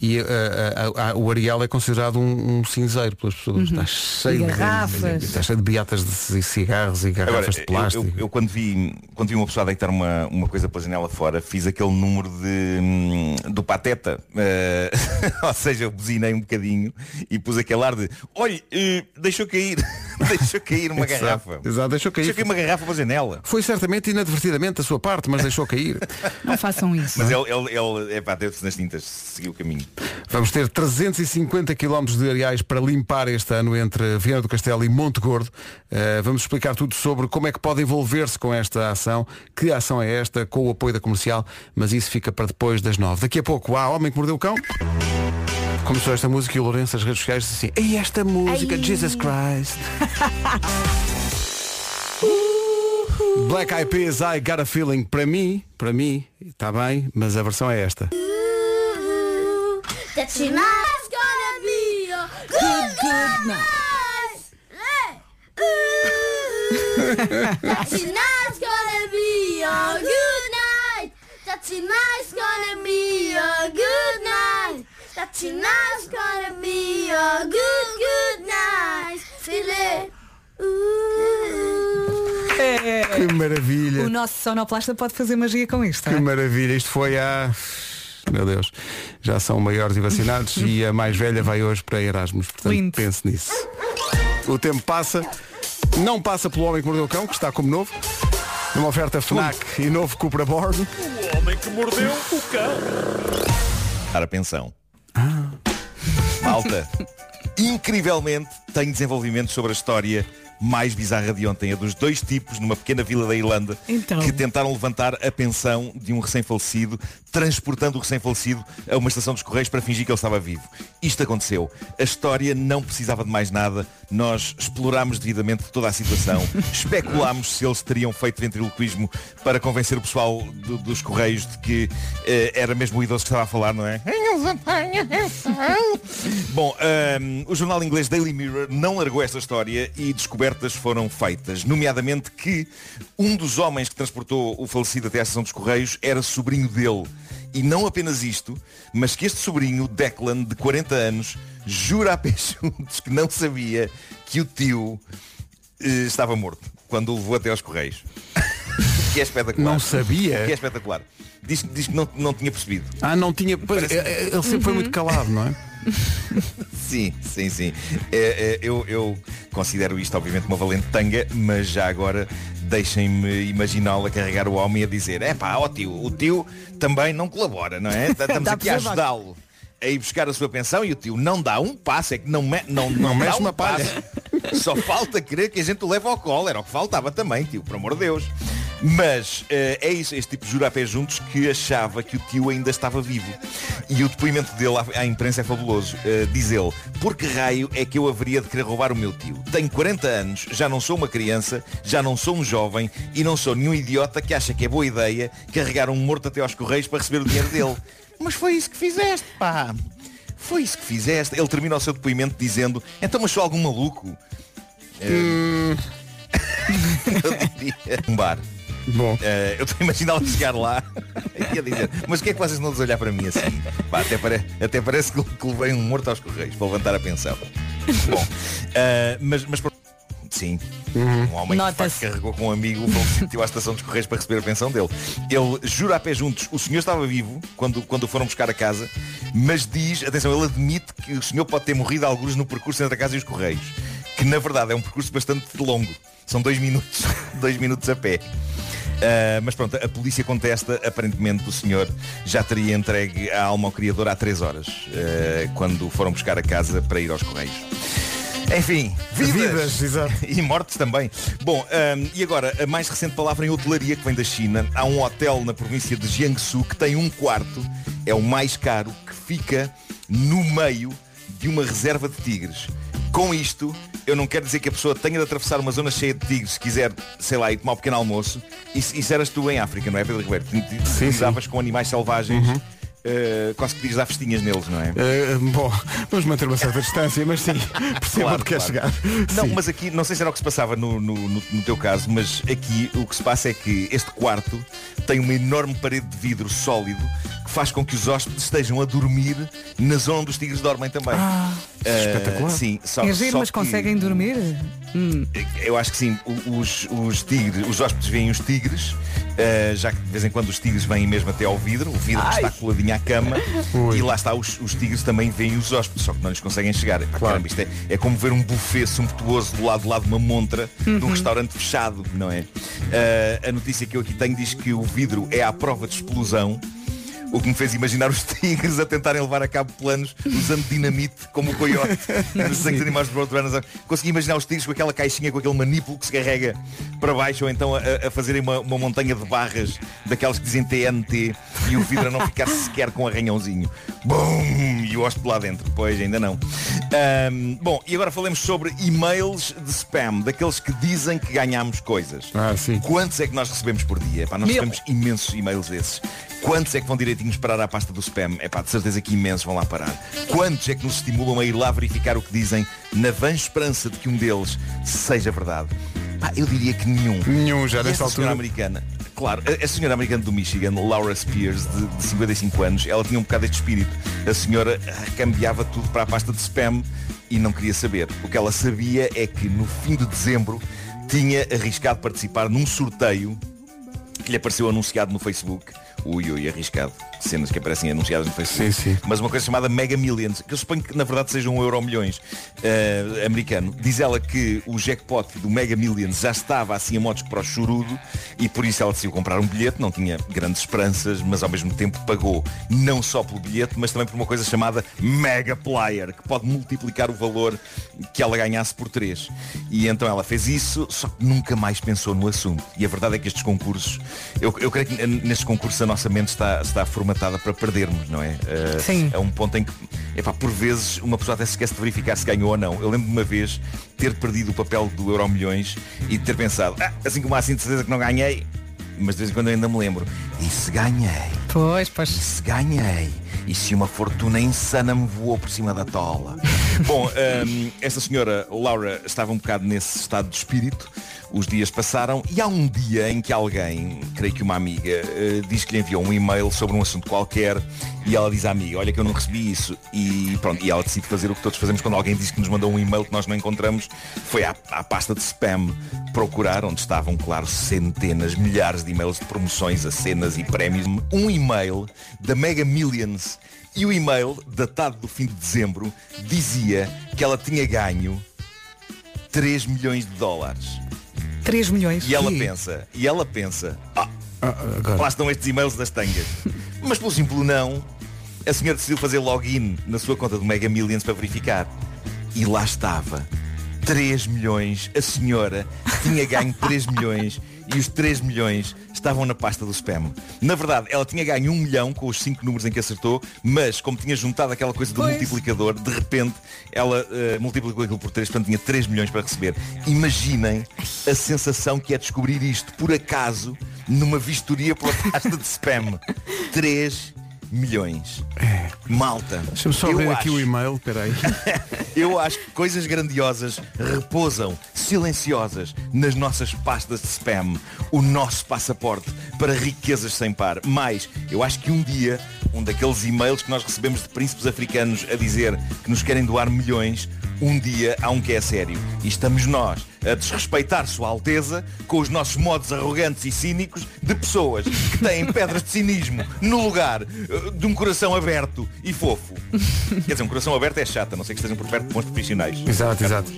Speaker 1: e uh, uh, uh, o areal é considerado um, um cinzeiro pelas pessoas. Está cheio
Speaker 2: Uhum.
Speaker 1: De
Speaker 2: garrafas.
Speaker 1: Está cheio de beatas de cigarros e garrafas
Speaker 13: Agora,
Speaker 1: de
Speaker 13: eu,
Speaker 1: plástico.
Speaker 13: eu- eu quando, vi, quando vi uma pessoa deitar uma, uma coisa pela janela fora, fiz aquele número de, hum, do pateta. Eh, ou seja, eu buzinei um bocadinho e pus aquele ar de olha, eh, deixou cair, deixou cair uma
Speaker 1: Exato,
Speaker 13: garrafa.
Speaker 1: Exato, deixou cair.
Speaker 13: Deixou cair uma garrafa pela janela.
Speaker 1: Foi certamente inadvertidamente da sua parte, mas deixou cair.
Speaker 2: Não façam isso.
Speaker 13: Mas ele, ele, ele é pá, deu-se nas tintas, seguiu o caminho.
Speaker 1: Vamos ter 350 km de areais para limpar este ano entre Viana do Castelo e Monte Gordo. Uh, vamos explicar tudo sobre como é que pode envolver-se com esta ação, que ação é esta, com o apoio da comercial, mas isso fica para depois das nove. Daqui a pouco há Homem que Mordeu o Cão. Começou esta música e o Lourenço, as redes sociais, disse assim, ei esta música,
Speaker 2: Ai.
Speaker 1: Jesus Christ. Black Eyed Peas, I Got a Feeling, para mim, para mim, está bem, mas a versão é esta.
Speaker 6: That tonight's gonna be a good, good night. That tonight's gonna be a good night. That tonight's gonna be a good night. That tonight's gonna be a good, good night. Feel it.
Speaker 1: Que maravilha.
Speaker 2: O nosso sonoplasta pode fazer magia com isto.
Speaker 1: Que
Speaker 2: é?
Speaker 1: maravilha, isto foi há. Meu Deus, já são maiores e vacinados e a mais velha vai hoje para Erasmus. Portanto,
Speaker 2: Lindo.
Speaker 1: pense nisso. O tempo passa, não passa pelo homem que mordeu o cão, que está como novo. Numa oferta FNAC e novo Cupra Born.
Speaker 3: O homem que mordeu o cão.
Speaker 13: Dar a pensão. Malta, incrivelmente tenho desenvolvimento sobre a história mais bizarra de ontem, a dos dois tipos numa pequena vila da Irlanda
Speaker 2: Então.
Speaker 13: que tentaram levantar a pensão de um recém-falecido, transportando o recém-falecido a uma estação dos Correios para fingir que ele estava vivo. Isto aconteceu. A história não precisava de mais nada. Nós explorámos devidamente toda a situação, especulámos se eles teriam feito ventriloquismo para convencer o pessoal do- dos Correios de que eh, era mesmo o idoso que estava a falar, não é? Bom, ahm, o jornal inglês Daily Mirror não largou esta história e descobertas foram feitas, nomeadamente que um dos homens que transportou o falecido até à estação dos Correios era sobrinho dele. E não apenas isto, mas que este sobrinho, Declan, de 40 anos, jura a pé juntos que não sabia que o tio eh, estava morto quando o levou até aos Correios. que é espetacular.
Speaker 1: Não sabia?
Speaker 13: Que é espetacular. Diz, diz que não, não tinha percebido.
Speaker 1: Ah, não tinha. pois,
Speaker 13: Parece-
Speaker 1: é, é, Ele sempre foi muito calado, não é?
Speaker 13: Sim, sim, sim. É, é, eu, eu considero isto obviamente uma valente tanga, mas já agora deixem-me imaginá-lo a carregar o homem e a dizer, é pá, ó tio, o tio também não colabora, não é? Estamos aqui a ajudá-lo a ir buscar a sua pensão e o tio não dá um passo, é que não, me, não, não,
Speaker 1: mexe
Speaker 13: dá um
Speaker 1: uma palha.
Speaker 13: passo. Só falta querer que a gente o leve ao colo, era o que faltava também, tio, por amor de Deus. Mas eh, é isso, este tipo de jura a pé juntos que achava que o tio ainda estava vivo. E o depoimento dele à, à imprensa é fabuloso. Eh, diz ele, por que raio é que eu haveria de querer roubar o meu tio? Tenho 40 anos, já não sou uma criança, já não sou um jovem e não sou nenhum idiota que acha que é boa ideia carregar um morto até aos correios para receber o dinheiro dele. Mas foi isso que fizeste, pá. Foi isso que fizeste. Ele termina o seu depoimento dizendo, então mas sou algum maluco? Diria, um bar.
Speaker 1: Bom.
Speaker 13: Eh, eu estou a imaginá-lo chegar lá e a dizer, mas o que é que vocês não olhar para mim assim? Pá, até, pare- até parece que, que levei um morto aos correios para levantar a pensão. Bom, eh, mas, mas por- sim, um homem que facto carregou com um amigo falecido à estação dos correios para receber a pensão dele. Ele jura a pé juntos, o senhor estava vivo quando, quando o foram buscar a casa, mas diz, atenção, ele admite que o senhor pode ter morrido alguns no percurso entre a casa e os correios. Que na verdade é um percurso bastante longo. São dois minutos, dois minutos a pé. Ah, mas pronto, a polícia contesta, aparentemente o senhor já teria entregue a alma ao criador há três horas, ah, quando foram buscar a casa para ir aos correios. Enfim, vidas,
Speaker 1: Vidas, exato.
Speaker 13: e mortes também. Bom, ahm, e agora, a mais recente palavra em hotelaria que vem da China. Há um hotel na província de Jiangsu que tem um quarto, é o mais caro, que fica no meio de uma reserva de tigres. Com isto, eu não quero dizer que a pessoa tenha de atravessar uma zona cheia de tigres se quiser, sei lá, ir tomar um pequeno almoço. Isso, isso eras tu em África, não é, Pedro Ribeiro? Te- te lidavas com animais selvagens, eh, quase que podias dar festinhas neles, não é?
Speaker 1: Eh, bom, vamos manter uma certa distância, mas sim, percebo onde quer chegar.
Speaker 13: Não,
Speaker 1: Sim.
Speaker 13: mas aqui, não sei se era o que se passava no, no- no teu caso, mas aqui o que se passa é que este quarto tem uma enorme parede de vidro sólido que faz com que os hóspedes estejam a dormir na zona onde os tigres dormem também.
Speaker 2: Ah,
Speaker 13: Eh,
Speaker 1: espetacular.
Speaker 13: Sim, só,
Speaker 2: é giro,
Speaker 13: só
Speaker 2: mas
Speaker 13: que-
Speaker 2: conseguem dormir? Hum.
Speaker 13: eu acho que sim, os, os tigres, os hóspedes veem os tigres, eh, já que de vez em quando os tigres vêm mesmo até ao vidro, o vidro que está coladinho à cama, e lá está, os, os tigres também veem os hóspedes, só que não lhes conseguem chegar. Epá, caramba, isto é, é como ver um buffet sumptuoso do lado de lá de uma montra de um
Speaker 15: Uhum.
Speaker 13: restaurante fechado, não é? Eh, a notícia que eu aqui tenho diz que o vidro é à prova de explosão. O que me fez imaginar os tigres a tentarem levar a cabo planos usando dinamite como o coiote nos animais de Roadrunners. Consegui imaginar os tigres com aquela caixinha, com aquele manípulo que se carrega para baixo ou então a, a fazerem uma, uma montanha de barras daquelas que dizem TNT e o vidro a não ficar sequer com arranhãozinho. Bum! E o hóspede lá dentro. Pois, ainda não. Ahm, bom, e agora falemos sobre e-mails de spam, daqueles que dizem que ganhamos coisas. Quantos é que nós recebemos por dia? Pá, nós
Speaker 15: Mil.
Speaker 13: recebemos imensos e-mails desses. Quantos é que vão direitinhos parar à pasta do spam? É pá, de certeza que imensos vão lá parar. Quantos é que nos estimulam a ir lá verificar o que dizem na vã esperança de que um deles seja verdade? Pá, eu diria que nenhum.
Speaker 1: Nenhum, já nesta altura.
Speaker 13: americana. Claro, a, a senhora americana do Michigan, Laura Spears, de, de 55 anos, ela tinha um bocado este espírito. A senhora cambiava tudo para a pasta de spam e não queria saber. O que ela sabia é que no fim de dezembro tinha arriscado participar num sorteio que lhe apareceu anunciado no Facebook. Ui, ui, arriscado. Cenas que aparecem anunciadas no Facebook. Mas uma coisa chamada Mega Millions, que eu suponho que na verdade seja um euro milhões eh, americano. Diz ela que o jackpot do Mega Millions já estava assim a modos para o chorudo e por isso ela decidiu comprar um bilhete, não tinha grandes esperanças, mas ao mesmo tempo pagou não só pelo bilhete, mas também por uma coisa chamada Mega Player, que pode multiplicar o valor que ela ganhasse por três. E então ela fez isso, só que nunca mais pensou no assunto. E a verdade é que estes concursos, eu, eu creio que nestes concursos a nossa mente está, está formatada para perdermos, não é? Eh,
Speaker 2: Sim.
Speaker 13: É um ponto em que, epá, por vezes, uma pessoa até se esquece de verificar se ganhou ou não. Eu lembro de uma vez ter perdido o papel do Euro Milhões e ter pensado, ah, assim como há assim de certeza que não ganhei, mas de vez em quando eu ainda me lembro. E se ganhei?
Speaker 2: Pois, pois.
Speaker 13: E se ganhei? E se uma fortuna insana me voou por cima da tola? Bom, hum, esta senhora Laura estava um bocado nesse estado de espírito. Os dias passaram e há um dia em que alguém, creio que uma amiga, eh, diz que lhe enviou um e-mail sobre um assunto qualquer e ela diz à amiga, olha que eu não recebi isso. E pronto, e ela decide fazer o que todos fazemos quando alguém diz que nos mandou um e-mail que nós não encontramos. Foi à, à pasta de spam procurar, onde estavam, claro, centenas, milhares de e-mails de promoções a cenas e prémios. Um e-mail da Mega Millions e o e-mail, datado do fim de dezembro, dizia que ela tinha ganho 3 milhões de dólares.
Speaker 2: 3 milhões.
Speaker 13: E ela
Speaker 2: Ih.
Speaker 13: pensa, e ela pensa, ah, lá estão estes e-mails das tangas. Mas pelo simples não, a senhora decidiu fazer login na sua conta do Mega Millions para verificar. E lá estava. 3 milhões. A senhora tinha ganho 3 milhões e os 3 milhões estavam na pasta do spam. Na verdade, ela tinha ganho 1 milhão com os 5 números em que acertou, mas como tinha juntado aquela coisa do
Speaker 15: Pois.
Speaker 13: multiplicador, de repente ela eh, multiplicou aquilo por 3, portanto tinha 3 milhões para receber. Imaginem a sensação que é descobrir isto por acaso numa vistoria pela pasta de spam. 3 milhões. Malta.
Speaker 1: Deixa-me só
Speaker 13: eu
Speaker 1: ver
Speaker 13: acho-
Speaker 1: aqui o e-mail, peraí.
Speaker 13: eu acho que coisas grandiosas repousam silenciosas nas nossas pastas de spam. O nosso passaporte para riquezas sem par. Mais, eu acho que um dia, um daqueles e-mails que nós recebemos de príncipes africanos a dizer que nos querem doar milhões, um dia há um que é sério. E estamos nós a desrespeitar Sua Alteza com os nossos modos arrogantes e cínicos de pessoas que têm pedras de cinismo no lugar eh, de um coração aberto e fofo. Quer dizer, um coração aberto é chato, a não sei que estejam por perto de bons profissionais.
Speaker 1: Exato, exato.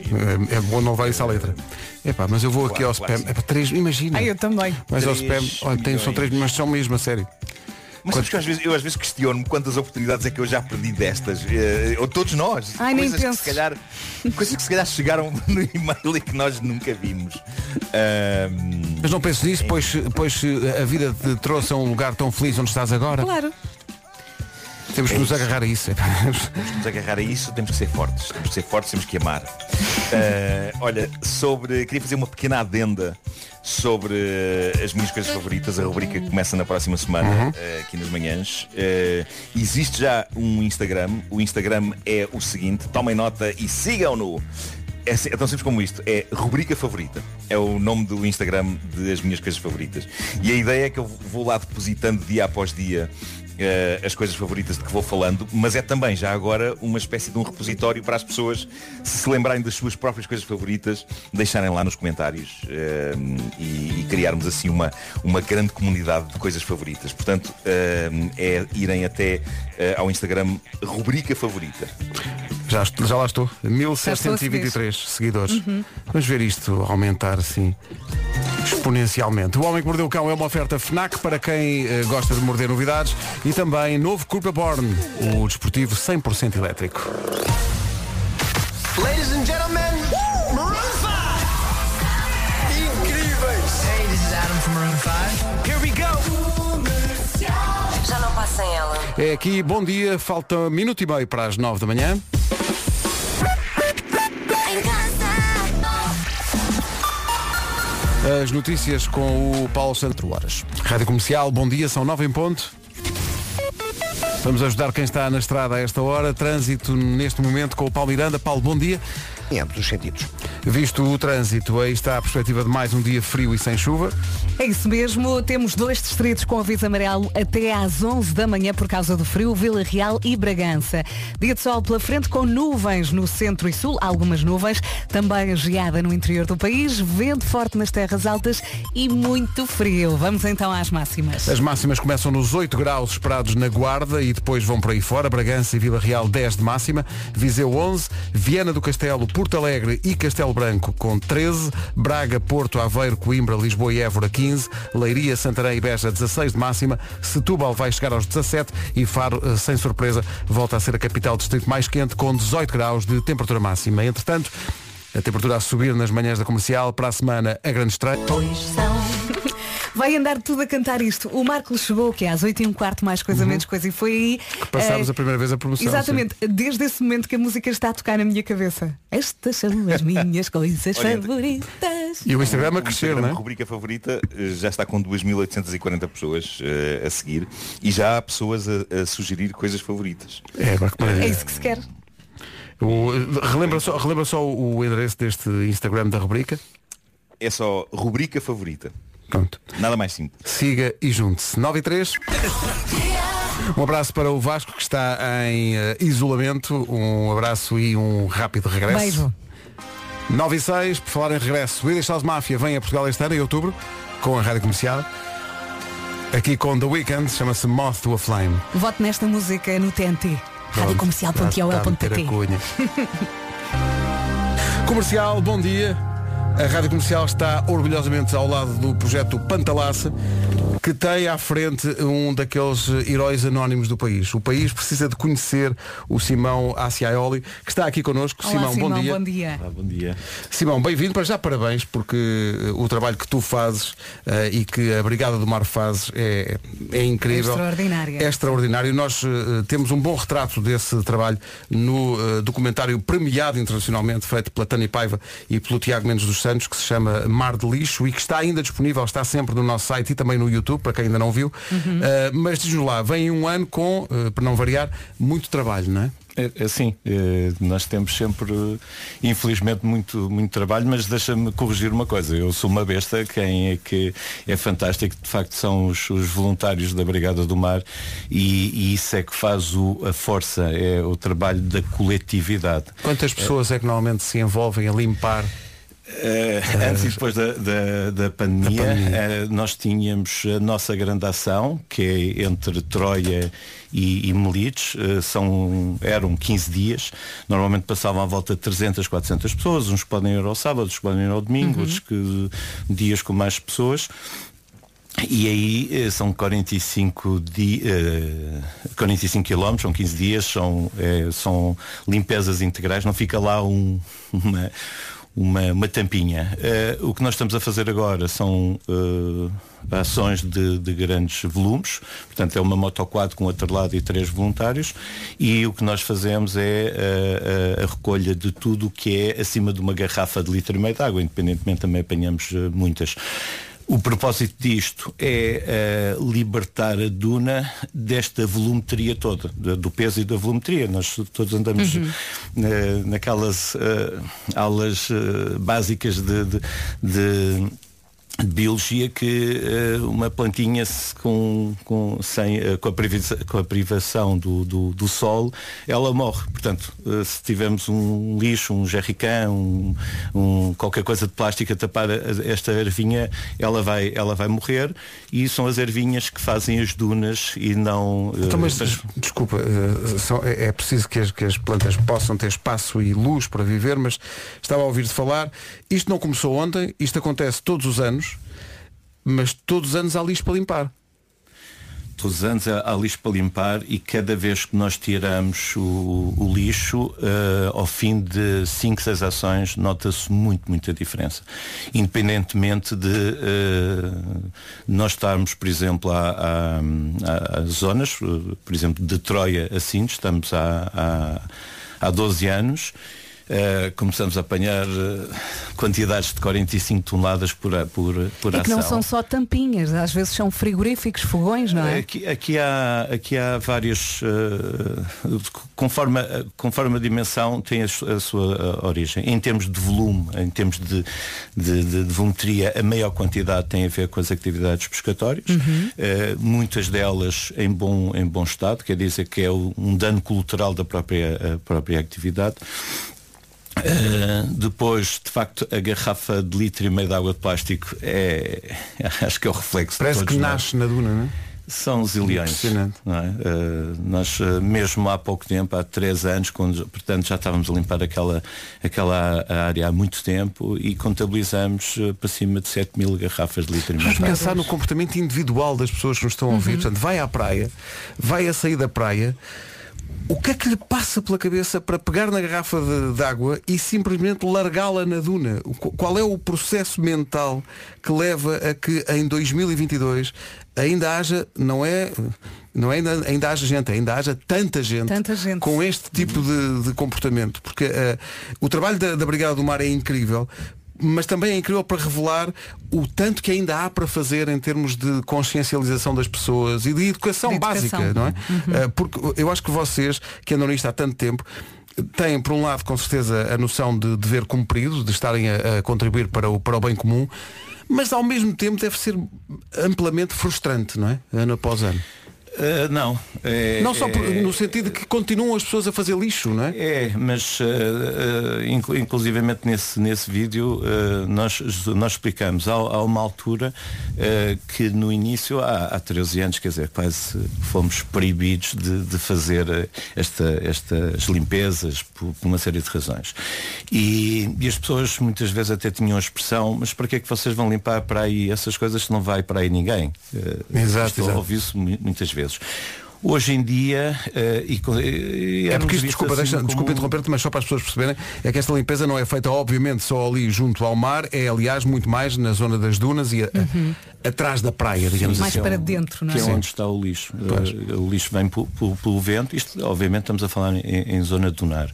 Speaker 1: É, é bom não levar isso à letra. Epá, mas eu vou aqui
Speaker 13: Claro,
Speaker 1: ao spam.
Speaker 13: clássico.
Speaker 1: Epá, três, imagina.
Speaker 2: Ah, eu também.
Speaker 1: Mas ao
Speaker 13: Três
Speaker 1: spam, olha, tem, são três, mas são mesmo, a sério.
Speaker 13: Mas sabes que eu às vezes, eu às vezes questiono-me quantas oportunidades é que eu já perdi destas. eh, ou todos nós.
Speaker 2: Ai, nem
Speaker 13: coisas que
Speaker 2: penses.
Speaker 13: se calhar. Coisas que se calhar chegaram no e-mail e que nós nunca vimos. Ahm,
Speaker 1: Mas não penses nisso, pois, pois a vida te trouxe a um lugar tão feliz onde estás agora.
Speaker 2: Claro.
Speaker 1: Temos que nos agarrar a isso.
Speaker 13: temos que nos agarrar a isso, temos que ser fortes. Temos que ser fortes, temos que amar. Ah, olha, sobre. Queria fazer uma pequena adenda sobre as minhas coisas favoritas, a rubrica começa na próxima semana,
Speaker 1: Uhum.
Speaker 13: eh, aqui nas manhãs. Eh, existe já um Instagram. O Instagram é o seguinte, tomem nota e sigam-no. É, si- é tão simples como isto, é rubrica favorita. É o nome do Instagram das minhas coisas favoritas. E a ideia é que eu vou lá depositando dia após dia eh, as coisas favoritas de que vou falando, mas é também já agora uma espécie de um repositório para as pessoas se se lembrarem das suas próprias coisas favoritas, deixarem lá nos comentários eh, e, e criarmos assim uma, uma grande comunidade de coisas favoritas. Portanto, eh, é irem até ao Instagram rubrica favorita.
Speaker 1: Já, já lá estou.
Speaker 13: Já estou a
Speaker 1: 1723 seguidores.
Speaker 13: Uhum.
Speaker 1: Vamos ver isto aumentar assim exponencialmente. O Homem que Mordeu o Cão é uma oferta FNAC para quem gosta de morder novidades e também novo Curva Born, o desportivo 100% elétrico.
Speaker 15: Ladies and gentlemen, Maroon 5! Incríveis! Hey, this is Adam from Maroon 5. Here we go!
Speaker 12: Já não passa ela.
Speaker 1: É aqui, bom dia, falta minuto e meio para as 9 da manhã. As notícias com o Paulo Santos Horas. Rádio Comercial, bom dia, são 9 em ponto. Vamos ajudar quem está na estrada a esta hora. Trânsito neste momento com o Paulo Miranda. Paulo, bom dia.
Speaker 14: Em ambos os sentidos.
Speaker 1: Visto o trânsito, aí está a perspectiva de mais um dia frio e sem chuva.
Speaker 2: É isso mesmo, temos dois distritos com aviso amarelo até às 11 da manhã por causa do frio, Vila Real e Bragança. Dia de sol pela frente com nuvens no centro e sul, algumas nuvens, também geada no interior do país, vento forte nas terras altas e muito frio. Vamos então às máximas.
Speaker 1: As máximas começam nos 8 graus esperados na Guarda e depois vão por aí fora. Bragança e Vila Real 10 de máxima, Viseu 11, Viana do Castelo, Porto Alegre e Castelo Branco com 13, Braga, Porto, Aveiro, Coimbra, Lisboa e Évora 15, Leiria, Santarém e Beja 16 de máxima, Setúbal vai chegar aos 17 e Faro, eh, sem surpresa, volta a ser a capital do distrito mais quente com 18 graus de temperatura máxima. Entretanto, a temperatura a subir nas manhãs da comercial para a semana a grande estreia.
Speaker 2: Vai andar tudo a cantar isto. O Marco chegou, que é às 8 e um quarto, mais coisa, menos coisa, e foi aí.
Speaker 1: Uhum. passámos
Speaker 2: eh,
Speaker 1: a primeira vez a promoção,
Speaker 2: Exatamente, desde esse momento que a música está a tocar na minha cabeça. Estas são as minhas coisas favoritas.
Speaker 1: E o Instagram a crescer, não é?
Speaker 13: a rubrica favorita eh, já está com 2.840 pessoas eh, a seguir e já há pessoas a, a sugerir coisas favoritas.
Speaker 1: É, que maravilha.
Speaker 2: É isso que se quer.
Speaker 1: O- relembra, só, relembra só o endereço deste Instagram da rubrica.
Speaker 13: É só rubrica favorita.
Speaker 1: Pronto.
Speaker 13: Nada mais simples.
Speaker 1: Siga e junte-se. 9 e 3. Um abraço para o Vasco que está em eh, isolamento. Um abraço e um rápido regresso.
Speaker 2: Beijo.
Speaker 1: 9 e 6, por falar em regresso, o House Mafia vem a Portugal este ano, em outubro, com a rádio comercial. Aqui com The Weeknd, chama-se Moth to a Flame.
Speaker 2: Voto nesta música no TNT. Radiocomercial.ol.pt
Speaker 1: cunha. Comercial, bom dia. A Rádio Comercial está orgulhosamente ao lado do projeto Pantalaça, que tem à frente um daqueles heróis anónimos do país. O país precisa de conhecer o Simão Aciaioli, que está aqui connosco.
Speaker 2: Olá,
Speaker 1: Simão,
Speaker 2: Simão,
Speaker 1: bom dia.
Speaker 2: bom dia.
Speaker 13: bom dia.
Speaker 1: Simão, bem-vindo, para já parabéns, porque eh, o trabalho que tu fazes eh, e que a Brigada do Mar faz é, é incrível.
Speaker 2: É extraordinário.
Speaker 1: É extraordinário. Nós eh, temos um bom retrato desse trabalho no eh, documentário premiado internacionalmente, feito pela Tânia Paiva e pelo Tiago Mendes dos Santos, que se chama Mar de Lixo e que está ainda disponível, está sempre no nosso site e também no YouTube. Viu, para quem ainda não viu.
Speaker 16: Uhum.
Speaker 1: Uh, mas diz-nos lá, vem um ano com, uh, para não variar, muito trabalho, não é?
Speaker 16: É, assim, eh, nós temos sempre, infelizmente, muito, muito trabalho, mas deixa-me corrigir uma coisa. Eu sou uma besta, quem é que é fantástico, de facto, são os, os voluntários da Brigada do Mar e, e isso é que faz o, a força, é o trabalho da coletividade.
Speaker 1: Quantas pessoas é que normalmente se envolvem a limpar?
Speaker 16: Eh, antes e depois da, da, da pandemia, eh, nós tínhamos a nossa grande ação, que é entre Troia e, e Melides, eh, são, eram 15 dias, normalmente passavam à volta de 300, 400 pessoas, uns podem ir ao sábado, outros podem ir ao domingo,
Speaker 17: Uhum.
Speaker 16: outros que, dias com mais pessoas. E aí são 45, di, eh, 45 quilómetros, são 15 dias, são, são limpezas integrais, não fica lá um, uma, uma, uma tampinha. Eh, o que nós estamos a fazer agora são eh, ações de, de grandes volumes, portanto é uma motoquad com atrelado e três voluntários e o que nós fazemos é eh, a, recolha de tudo o que é acima de uma garrafa de litro e meio de água, independentemente também apanhamos muitas. O propósito disto é eh, libertar a duna desta volumetria toda, da- do peso e da volumetria. Nós todos andamos
Speaker 17: Uhum.
Speaker 16: eh, naquelas eh, aulas básicas de, de- de- de biologia que eh, uma plantinha com, com, sem, eh, com, a privação, com a privação do, do, do sol, ela morre. Portanto, eh, se tivermos um lixo, um jerrycan, um, um- qualquer coisa de plástico a tapar a- esta ervinha, ela vai, ela vai morrer e são as ervinhas que fazem as dunas e não.
Speaker 1: Então, mas des- desculpa, só- é é preciso que as, que as plantas possam ter espaço e luz para viver, mas estava a ouvir-te falar, isto não começou ontem, isto acontece todos os anos, mas todos os anos há lixo para limpar.
Speaker 16: todos os anos há, lixo para limpar e cada vez que nós tiramos o, o lixo, eh, ao fim de 5, 6 ações, nota-se muito, muita diferença. Independentemente de eh, nós estarmos, por exemplo, a, zonas, eh, por exemplo, de Troia a Sintes, estamos há, há 12 anos. Eh, começamos a apanhar eh, quantidades de 45 toneladas por, a- por, por
Speaker 2: É que não
Speaker 16: ação.
Speaker 2: são só tampinhas, às vezes são frigoríficos, fogões, não é?
Speaker 16: Aqui, aqui há, aqui há várias, eh, conforme, a- conforme a dimensão tem a, su- a sua eh, origem. Em termos de volume, em termos de, de, de, de volumetria, a maior quantidade tem a ver com as atividades pescatórias.
Speaker 17: Uhum.
Speaker 16: Eh, muitas delas em bom, em bom estado, quer dizer que é um dano colateral da própria, própria atividade. Uh, depois, de facto, a garrafa de litro e meio de água de plástico é. Acho que é o reflexo de
Speaker 1: Parece
Speaker 16: todos
Speaker 1: que
Speaker 16: nós.
Speaker 1: nasce na duna, não é?
Speaker 16: São zilhões.
Speaker 1: Impressionante.
Speaker 16: não é? Uh, nós, uh, mesmo há pouco tempo, há três anos, quando, portanto, já estávamos a limpar aquela, aquela área há muito tempo e contabilizamos uh, para cima de 7 mil garrafas de litro e meio.
Speaker 1: Vamos pensar no comportamento individual das pessoas que nos estão a ouvir. Portanto, vai à praia, vai a sair da praia. O que é que lhe passa pela cabeça para pegar na garrafa de, de água e simplesmente largá-la na duna? O Qual é o processo mental que leva a que em 2022 ainda haja, não é, não é ainda, ainda haja gente, ainda haja tanta gente,
Speaker 2: Tanta gente.
Speaker 1: com este tipo de, de comportamento? Porque eh, o trabalho da, da Brigada do Mar é incrível, mas também é incrível para revelar o tanto que ainda há para fazer em termos de consciencialização das pessoas e de educação,
Speaker 2: De educação.
Speaker 1: básica, não é?
Speaker 2: Uhum.
Speaker 1: Uh, porque eu acho que vocês, que andam nisto há tanto tempo, têm, por um lado, com certeza, a noção de dever cumprido, de estarem a, a contribuir para o, para o bem comum, mas ao mesmo tempo deve ser amplamente frustrante, não é? Ano após ano.
Speaker 16: Uh, não. É-
Speaker 1: não só por-
Speaker 16: é-
Speaker 1: no sentido de que continuam as pessoas a fazer lixo, não é?
Speaker 16: É, mas uh, uh, inclu- inclusivamente nesse, nesse vídeo nós, nós explicamos há, há uma altura que no início, há, há 13 anos, quer dizer, quase fomos proibidos de, de fazer esta, estas limpezas por, por uma série de razões. E, e as pessoas muitas vezes até tinham a expressão, mas para que é que vocês vão limpar para aí essas coisas se não vai para aí ninguém? Uh,
Speaker 1: Exato,
Speaker 16: ouvir isso mu- muitas vezes. Hoje em dia, eh, e, e
Speaker 1: É porque isto, desculpa,
Speaker 16: assim
Speaker 1: deixa,
Speaker 16: como-
Speaker 1: desculpa interromper-te, mas só para as pessoas perceberem, é que esta limpeza não é feita obviamente só ali junto ao mar, é aliás muito mais na zona das dunas e a- a-
Speaker 2: Uhum.
Speaker 1: atrás da praia, digamos
Speaker 2: Mais
Speaker 1: assim.
Speaker 2: para dentro, não
Speaker 16: que
Speaker 2: é?
Speaker 16: é onde está o lixo. Eh, O lixo vem pu- pelo vento. Isto, obviamente, estamos a falar em, em zona dunar.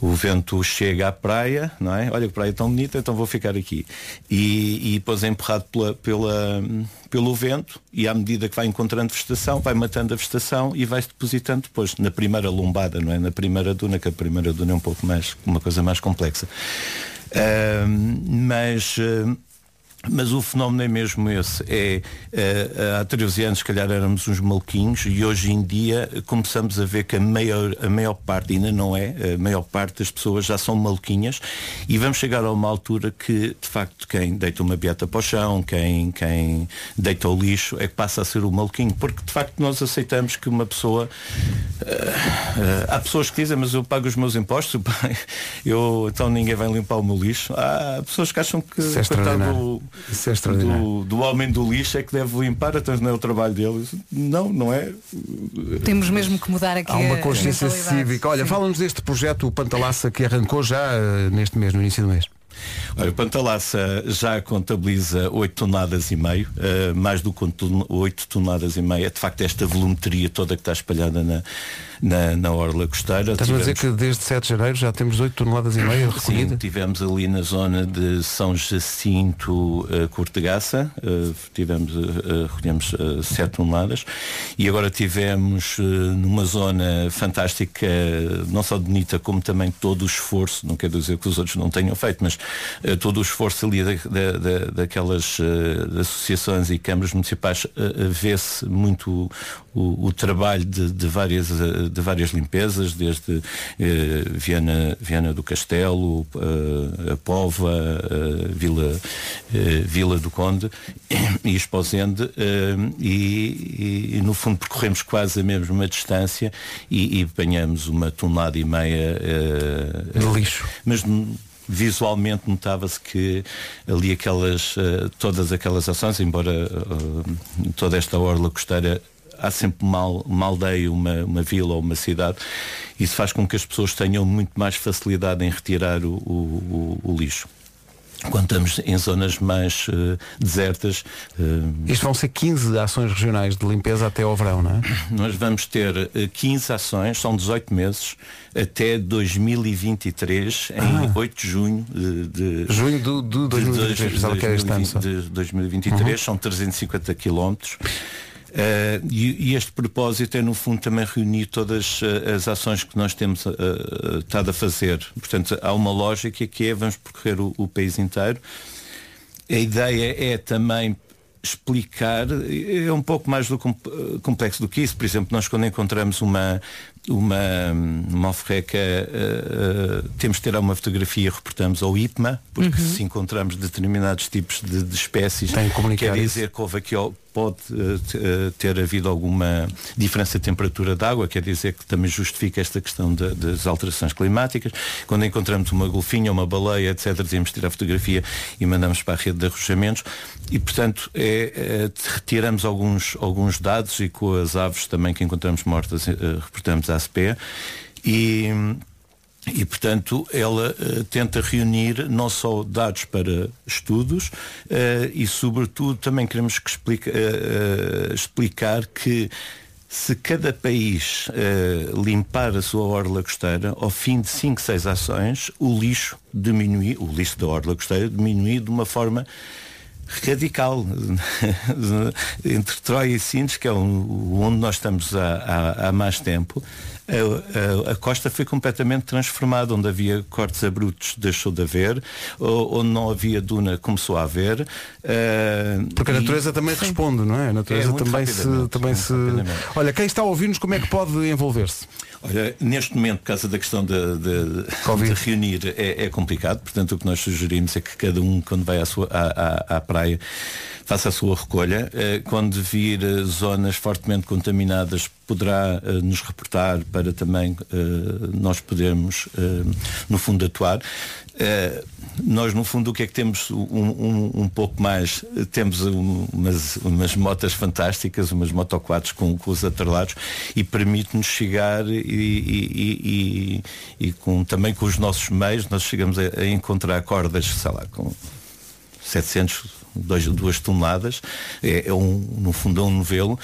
Speaker 16: O vento chega à praia, não é? Olha que praia tão bonita, então vou ficar aqui. E, e depois é empurrado pela, pela, pelo vento e à medida que vai encontrando vegetação, vai matando a vegetação e vai-se depositando depois na primeira lombada, não é? Na primeira duna, que a primeira duna é um pouco mais, uma coisa mais complexa. Ahm, mas ah, mas o fenómeno é mesmo esse. É, eh, há 13 anos, se calhar, éramos uns maluquinhos e hoje em dia começamos a ver que a maior, a maior parte, ainda não é, a maior parte das pessoas já são maluquinhas e vamos chegar a uma altura que, de facto, quem deita uma beata para o chão, quem, quem deita o lixo, é que passa a ser o maluquinho. Porque, de facto, nós aceitamos que uma pessoa. eh, eh, há pessoas que dizem, mas eu pago os meus impostos, eu, então ninguém vai limpar o meu lixo. Há pessoas que acham que
Speaker 1: Isso é. Isso é extraordinário.
Speaker 16: do, do homem do lixo é que deve limpar, então não é o trabalho dele. Não, não é.
Speaker 2: Temos mesmo que mudar aqui
Speaker 1: Há uma consciência cívica. Olha, fala-nos deste projeto, o Pantalaça, que arrancou já eh, neste mês, no início do mês.
Speaker 16: Olha, o Pantalaça já contabiliza 8 toneladas e meio, eh, mais do que 8 toneladas e meio. É de facto esta volumetria toda que está espalhada na, na, na orla costeira.
Speaker 1: Estás-me a dizer
Speaker 16: Tivemos-
Speaker 1: que desde 7 de janeiro já temos 8 toneladas e meia
Speaker 16: Sim,
Speaker 1: recolhida?
Speaker 16: tivemos ali na zona de São Jacinto, uh, Cortegaça, uh, tivemos, uh, recolhemos 7 toneladas e agora tivemos uh, numa zona fantástica, não só bonita, como também todo o esforço, não quero dizer que os outros não tenham feito, mas uh, todo o esforço ali da, da- da- daquelas uh, associações e câmaras municipais uh, uh, vê-se muito o, o trabalho de, de várias, uh, de várias limpezas, desde eh, Viana, Viana do Castelo, eh, a Pova, eh, Vila, eh, Vila do Conde e Esposende eh, e, e, no fundo percorremos quase a mesma distância e, e apanhamos uma tonelada e meia eh,
Speaker 1: De lixo.
Speaker 16: Mas visualmente notava-se que ali aquelas eh, todas aquelas ações, embora eh, toda esta orla costeira há sempre uma, uma aldeia, uma, uma vila ou uma cidade, isso faz com que as pessoas tenham muito mais facilidade em retirar o, o- o- lixo. Quando estamos em zonas mais eh, desertas, eh,
Speaker 1: Isto vão ser 15 ações regionais de limpeza até ao verão, não é?
Speaker 16: nós vamos ter eh, 15 ações, são 18 meses, até 2023, em
Speaker 1: Ah.
Speaker 16: 8 de junho de, de-
Speaker 1: Junho do- do 2023,
Speaker 16: de
Speaker 1: ano só.
Speaker 16: de 2023,
Speaker 1: Uhum.
Speaker 16: são 350 quilómetros. Eh, e, e este propósito é no fundo também reunir todas eh, as ações que nós temos eh, estado a fazer. Portanto, há uma lógica que é vamos percorrer o, o país inteiro. A ideia é também explicar, é um pouco mais do com- complexo do que isso. Por exemplo, nós quando encontramos uma uma, uma alforreca, eh, temos de ter uma fotografia e reportamos ao IPMA, porque
Speaker 1: Uhum.
Speaker 16: se encontramos determinados tipos de, de espécies, quer
Speaker 1: isso.
Speaker 16: dizer que houve aqui pode eh, ter havido alguma diferença de temperatura de água, quer dizer que também justifica esta questão da- das alterações climáticas. Quando encontramos uma golfinha, uma baleia, etc., dizemos tirar fotografia e mandamos para a rede de arrojamentos. E, portanto, é, é, retiramos alguns, alguns dados e com as aves também que encontramos mortas, eh, reportamos à ASPE. E, e, portanto, ela eh, tenta reunir não só dados para estudos eh, e, sobretudo, também queremos que explica, eh, explicar que se cada país limpar a sua orla costeira, ao fim de 5, 6 ações, o lixo diminui, o lixo da orla costeira diminui de uma forma radical. Entre Troia e Sintes, que é onde nós estamos há, há- há mais tempo, a, a- a costa foi completamente transformada, onde havia cortes abruptos deixou de haver, onde não havia duna começou a haver. eh,
Speaker 1: Porque a
Speaker 16: e-
Speaker 1: natureza também
Speaker 16: Sim.
Speaker 1: responde, não é? A natureza
Speaker 16: É,
Speaker 1: também se, também se. Olha, quem está a ouvir-nos, como é que pode envolver-se?
Speaker 16: Olha, neste momento, por causa da questão de, de- de reunir, é, é complicado. Portanto, o que nós sugerimos é que cada um, quando vai à, sua, à, à- à praia, faça a sua recolha. Eh, Quando vir eh, zonas fortemente contaminadas, poderá eh, nos reportar para também eh, nós podermos, eh, no fundo, atuar. Nós no fundo o que é que temos um, um, um pouco mais temos um- umas, umas motas fantásticas umas motoquads com, com os atrelados e permite-nos chegar e, e- e- e- e com, também com os nossos meios nós chegamos a, a encontrar cordas sei lá com 700 dois, duas toneladas, é, é um, no fundo é um novelo,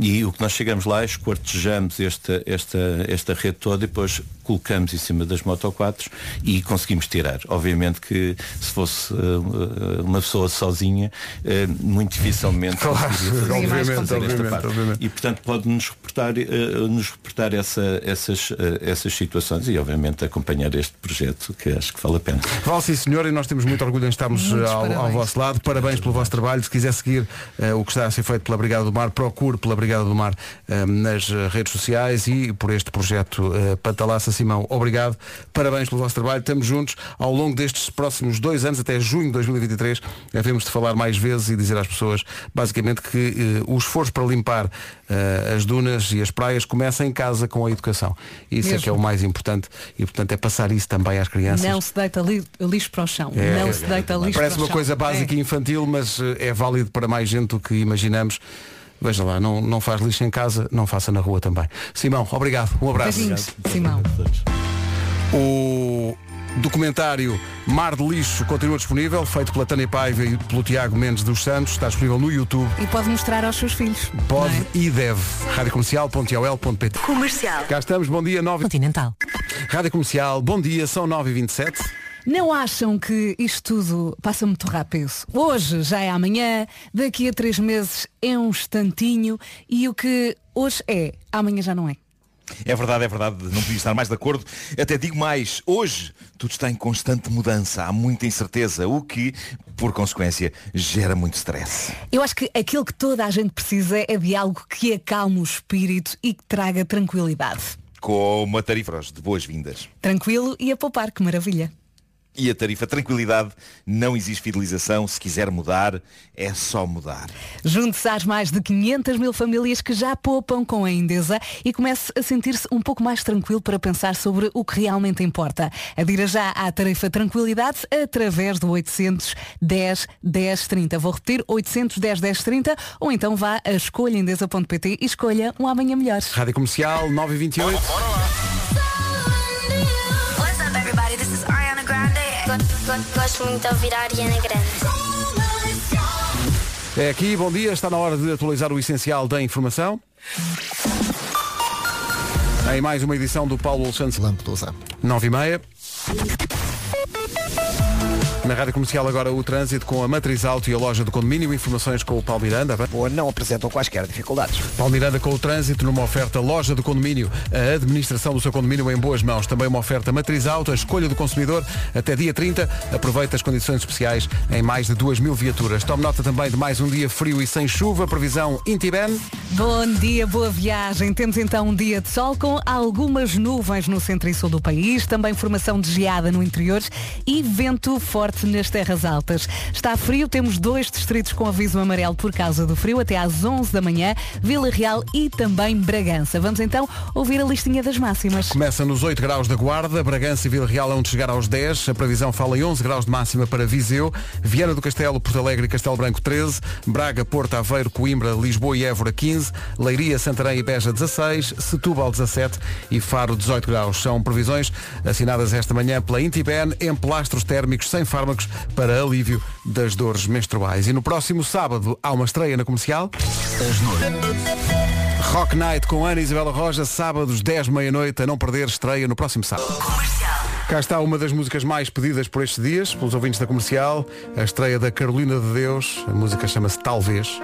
Speaker 16: e o que nós chegamos lá é esquartejamos esta, esta, esta rede toda e depois colocamos em cima das motoquatros e conseguimos tirar. Obviamente que se fosse uh, uma pessoa sozinha, uh, muito dificilmente
Speaker 1: Claro, obviamente,
Speaker 16: fazer esta
Speaker 1: obviamente,
Speaker 16: parte.
Speaker 1: obviamente.
Speaker 16: E portanto pode-nos reportar, uh, nos reportar essa, essas, uh, essas situações e obviamente acompanhar este projeto que acho que vale a pena.
Speaker 1: Vale sim senhor e nós temos muito orgulho em estarmos ao, ao vosso lado. Parabéns pelo vosso trabalho. Se quiser seguir eh, o que está a ser feito pela Brigada do Mar, procure pela Brigada do Mar eh, nas eh, redes sociais e por este projeto uh, Pantalaça Simão. Obrigado. Parabéns pelo vosso trabalho. Estamos juntos ao longo destes próximos dois anos, até junho de 2023. Havemos de falar mais vezes e dizer às pessoas basicamente que o esforço para limpar eh, as dunas e as praias começa em casa com a educação. Isso é
Speaker 2: Mesmo.
Speaker 1: que é o mais importante e portanto é passar isso também às crianças.
Speaker 2: Não se deita li- lixo para o chão.
Speaker 1: É,
Speaker 2: não
Speaker 1: é,
Speaker 2: se deita lixo
Speaker 1: Parece
Speaker 2: para o
Speaker 1: uma
Speaker 2: chão.
Speaker 1: coisa básica
Speaker 2: É.
Speaker 1: e infantil, mas eh, é válido para mais gente do que imaginamos. Veja lá, não, não faz lixo em casa, não faça na rua também. Simão, obrigado. Um abraço.
Speaker 2: Beijinhos, Simão.
Speaker 1: O documentário Mar de Lixo continua disponível, feito pela Tânia Paiva e pelo Tiago Mendes dos Santos. Está disponível no YouTube.
Speaker 2: E pode mostrar aos seus filhos.
Speaker 1: Pode
Speaker 2: é?
Speaker 1: e deve. radiocomercial.ol.pt
Speaker 2: Comercial.
Speaker 1: Cá estamos, bom dia, 9
Speaker 2: Continental.
Speaker 1: Rádio Comercial, bom dia, são 9h27.
Speaker 2: Não acham que isto tudo passa muito rápido? Hoje já é amanhã, daqui a três meses é um instantinho e o que hoje é, amanhã já não é.
Speaker 13: É verdade, é verdade, não podia estar mais de acordo. Até digo mais, hoje tudo está em constante mudança, há muita incerteza, o que, por consequência, gera muito stress.
Speaker 2: Eu acho que aquilo que toda a gente precisa é de algo que acalme o espírito e que traga tranquilidade.
Speaker 13: Como a tarifa de boas-vindas.
Speaker 2: Tranquilo e a poupar, que maravilha.
Speaker 13: E a tarifa tranquilidade não existe fidelização, se quiser mudar, é só mudar.
Speaker 2: Junte-se às mais de 500 mil famílias que já poupam com a Endesa e comece a sentir-se um pouco mais tranquilo para pensar sobre o que realmente importa. Adira já à tarifa Tranquilidade através do 810 1030. Vou repetir, 810 1030 ou então vá a escolhaendesa.pt e escolha um amanhã melhor.
Speaker 1: Rádio Comercial, 9h28.
Speaker 6: What's Gosto muito de ouvir a Ariana Grande.
Speaker 1: É aqui, bom dia, está na hora de atualizar o essencial da informação. Em mais uma edição do Paulo Santos
Speaker 10: Lampedusa.
Speaker 1: 9 e meia. Na Rádio Comercial agora o trânsito com a Matriz Alto e a loja do condomínio. Informações com o Paulo Miranda.
Speaker 14: Boa, não apresentam quaisquer dificuldades.
Speaker 1: Paulo Miranda com o trânsito numa oferta loja do condomínio. A administração do seu condomínio em boas mãos. Também uma oferta Matriz Alto, a escolha do consumidor até dia 30. Aproveita as condições especiais em mais de 2 mil viaturas. Tome nota também de mais um dia frio e sem chuva. Previsão Intiben.
Speaker 2: Bom dia, boa viagem. Temos então um dia de sol com algumas nuvens no centro e sul do país, também formação de geada no interior e vento forte nas terras altas. Está frio, temos dois distritos com aviso amarelo por causa do frio até às 11 da manhã, Vila Real e também Bragança. Vamos então ouvir a listinha das máximas.
Speaker 1: Começa nos 8 graus da Guarda, Bragança e Vila Real onde chegar aos 10. A previsão fala em 11 graus de máxima para Viseu, Viana do Castelo, Porto Alegre e Castelo Branco 13, Braga, Porto Aveiro, Coimbra, Lisboa e Évora 15, Leiria, Santarém e Beja 16, Setúbal 17 e Faro 18 graus. São previsões assinadas esta manhã pela Intiben em plastros térmicos sem fármacos para alívio das dores menstruais. E no próximo sábado há uma estreia na comercial. Rock Night com Ana Isabela Roja, sábados 10 meia-noite, a não perder, estreia no próximo sábado. Cá está uma das músicas mais pedidas por estes dias, pelos ouvintes da comercial, a estreia da Carolina de Deus, a música chama-se Talvez.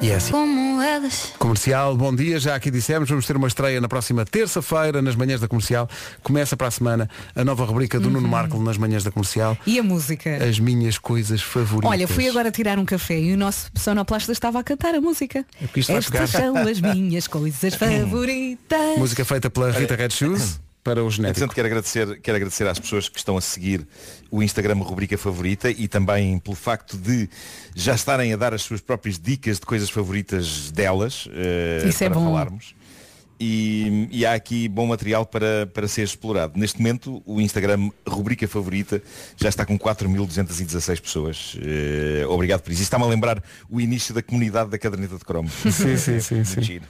Speaker 1: E é assim.
Speaker 6: Como elas.
Speaker 1: Comercial, bom dia, já aqui dissemos, vamos ter uma estreia na próxima terça-feira, nas manhãs da comercial. Começa para a semana a nova rubrica do Nuno Marco nas manhãs da comercial.
Speaker 2: E a música?
Speaker 1: As minhas coisas favoritas.
Speaker 2: Olha, fui agora tirar um café e o nosso sonoplasta estava a cantar a música.
Speaker 1: É
Speaker 2: Estas são as minhas coisas favoritas.
Speaker 1: Música feita pela Rita Red Shoes para o genético.
Speaker 13: Entretanto, quero agradecer, quero agradecer às pessoas que estão a seguir o Instagram Rubrica Favorita e também pelo facto de já estarem a dar as suas próprias dicas de coisas favoritas delas eh,
Speaker 2: Isso é
Speaker 13: para
Speaker 2: bom.
Speaker 13: falarmos. E, e há aqui bom material para, para ser explorado. Neste momento, o Instagram Rubrica Favorita já está com 4.216 pessoas. Eh, obrigado por isso. Isto está-me a lembrar o início da comunidade da caderneta de cromo.
Speaker 1: Sim, sim, sim,
Speaker 13: Muito
Speaker 1: sim.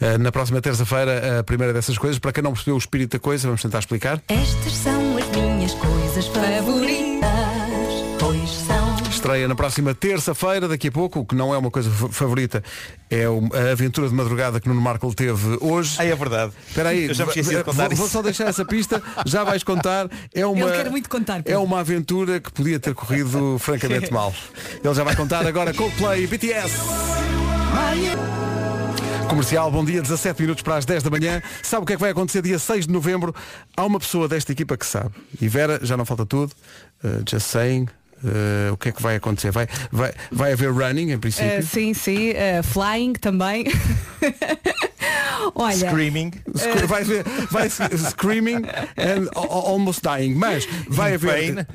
Speaker 1: Uh, na próxima terça-feira, a primeira dessas coisas, para quem não percebeu o espírito da coisa, vamos tentar explicar.
Speaker 6: Estas são as minhas coisas favoritas. Pois são.
Speaker 1: estreia na próxima terça-feira, daqui a pouco, o que não é uma coisa fa- favorita, é a aventura de madrugada que Nuno Marco teve hoje.
Speaker 13: Ah, é verdade.
Speaker 1: Espera aí,
Speaker 13: Eu já me esqueci de
Speaker 1: vou-
Speaker 13: contar
Speaker 1: vou, vou só deixar essa pista, já vais contar. É uma,
Speaker 2: Ele quer muito contar,
Speaker 1: É
Speaker 2: Pedro.
Speaker 1: uma aventura que podia ter corrido francamente mal. Ele já vai contar agora Coldplay BTS. Comercial, bom dia, 17 minutos para as 10 da manhã. Sabe o que é que vai acontecer dia 6 de novembro? Há uma pessoa desta equipa que sabe. E Vera, já não falta tudo. Uh, just saying. Uh, o que é que vai acontecer? Vai, vai, vai haver running, em princípio.
Speaker 2: Uh, sim, sim, uh, flying também. Olha.
Speaker 13: Screaming.
Speaker 1: Sc- Vai, ver- vai sc- screaming and almost dying. Mas vai haver.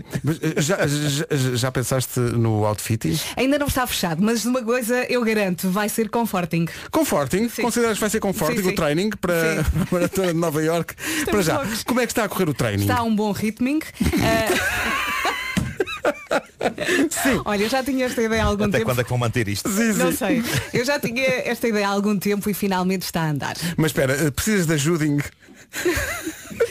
Speaker 1: Já, já, já pensaste no outfitting?
Speaker 2: Ainda não está fechado, mas de uma coisa eu garanto, vai ser comforting.
Speaker 1: Comforting?
Speaker 2: Sim.
Speaker 1: Consideras que vai ser comforting
Speaker 2: Sim, sim.
Speaker 1: o training para, para a Maratona de Nova York? Para já.
Speaker 2: loucos.
Speaker 1: Como é que está a correr o training?
Speaker 2: Está a um bom ritming. Uh, Olha, eu já tinha esta ideia há algum
Speaker 13: Até
Speaker 2: tempo.
Speaker 13: quando é que vão manter isto?
Speaker 2: Não sei. Eu já tinha esta ideia há algum tempo e finalmente está a andar.
Speaker 1: Mas espera, uh, precisas de ajuda em-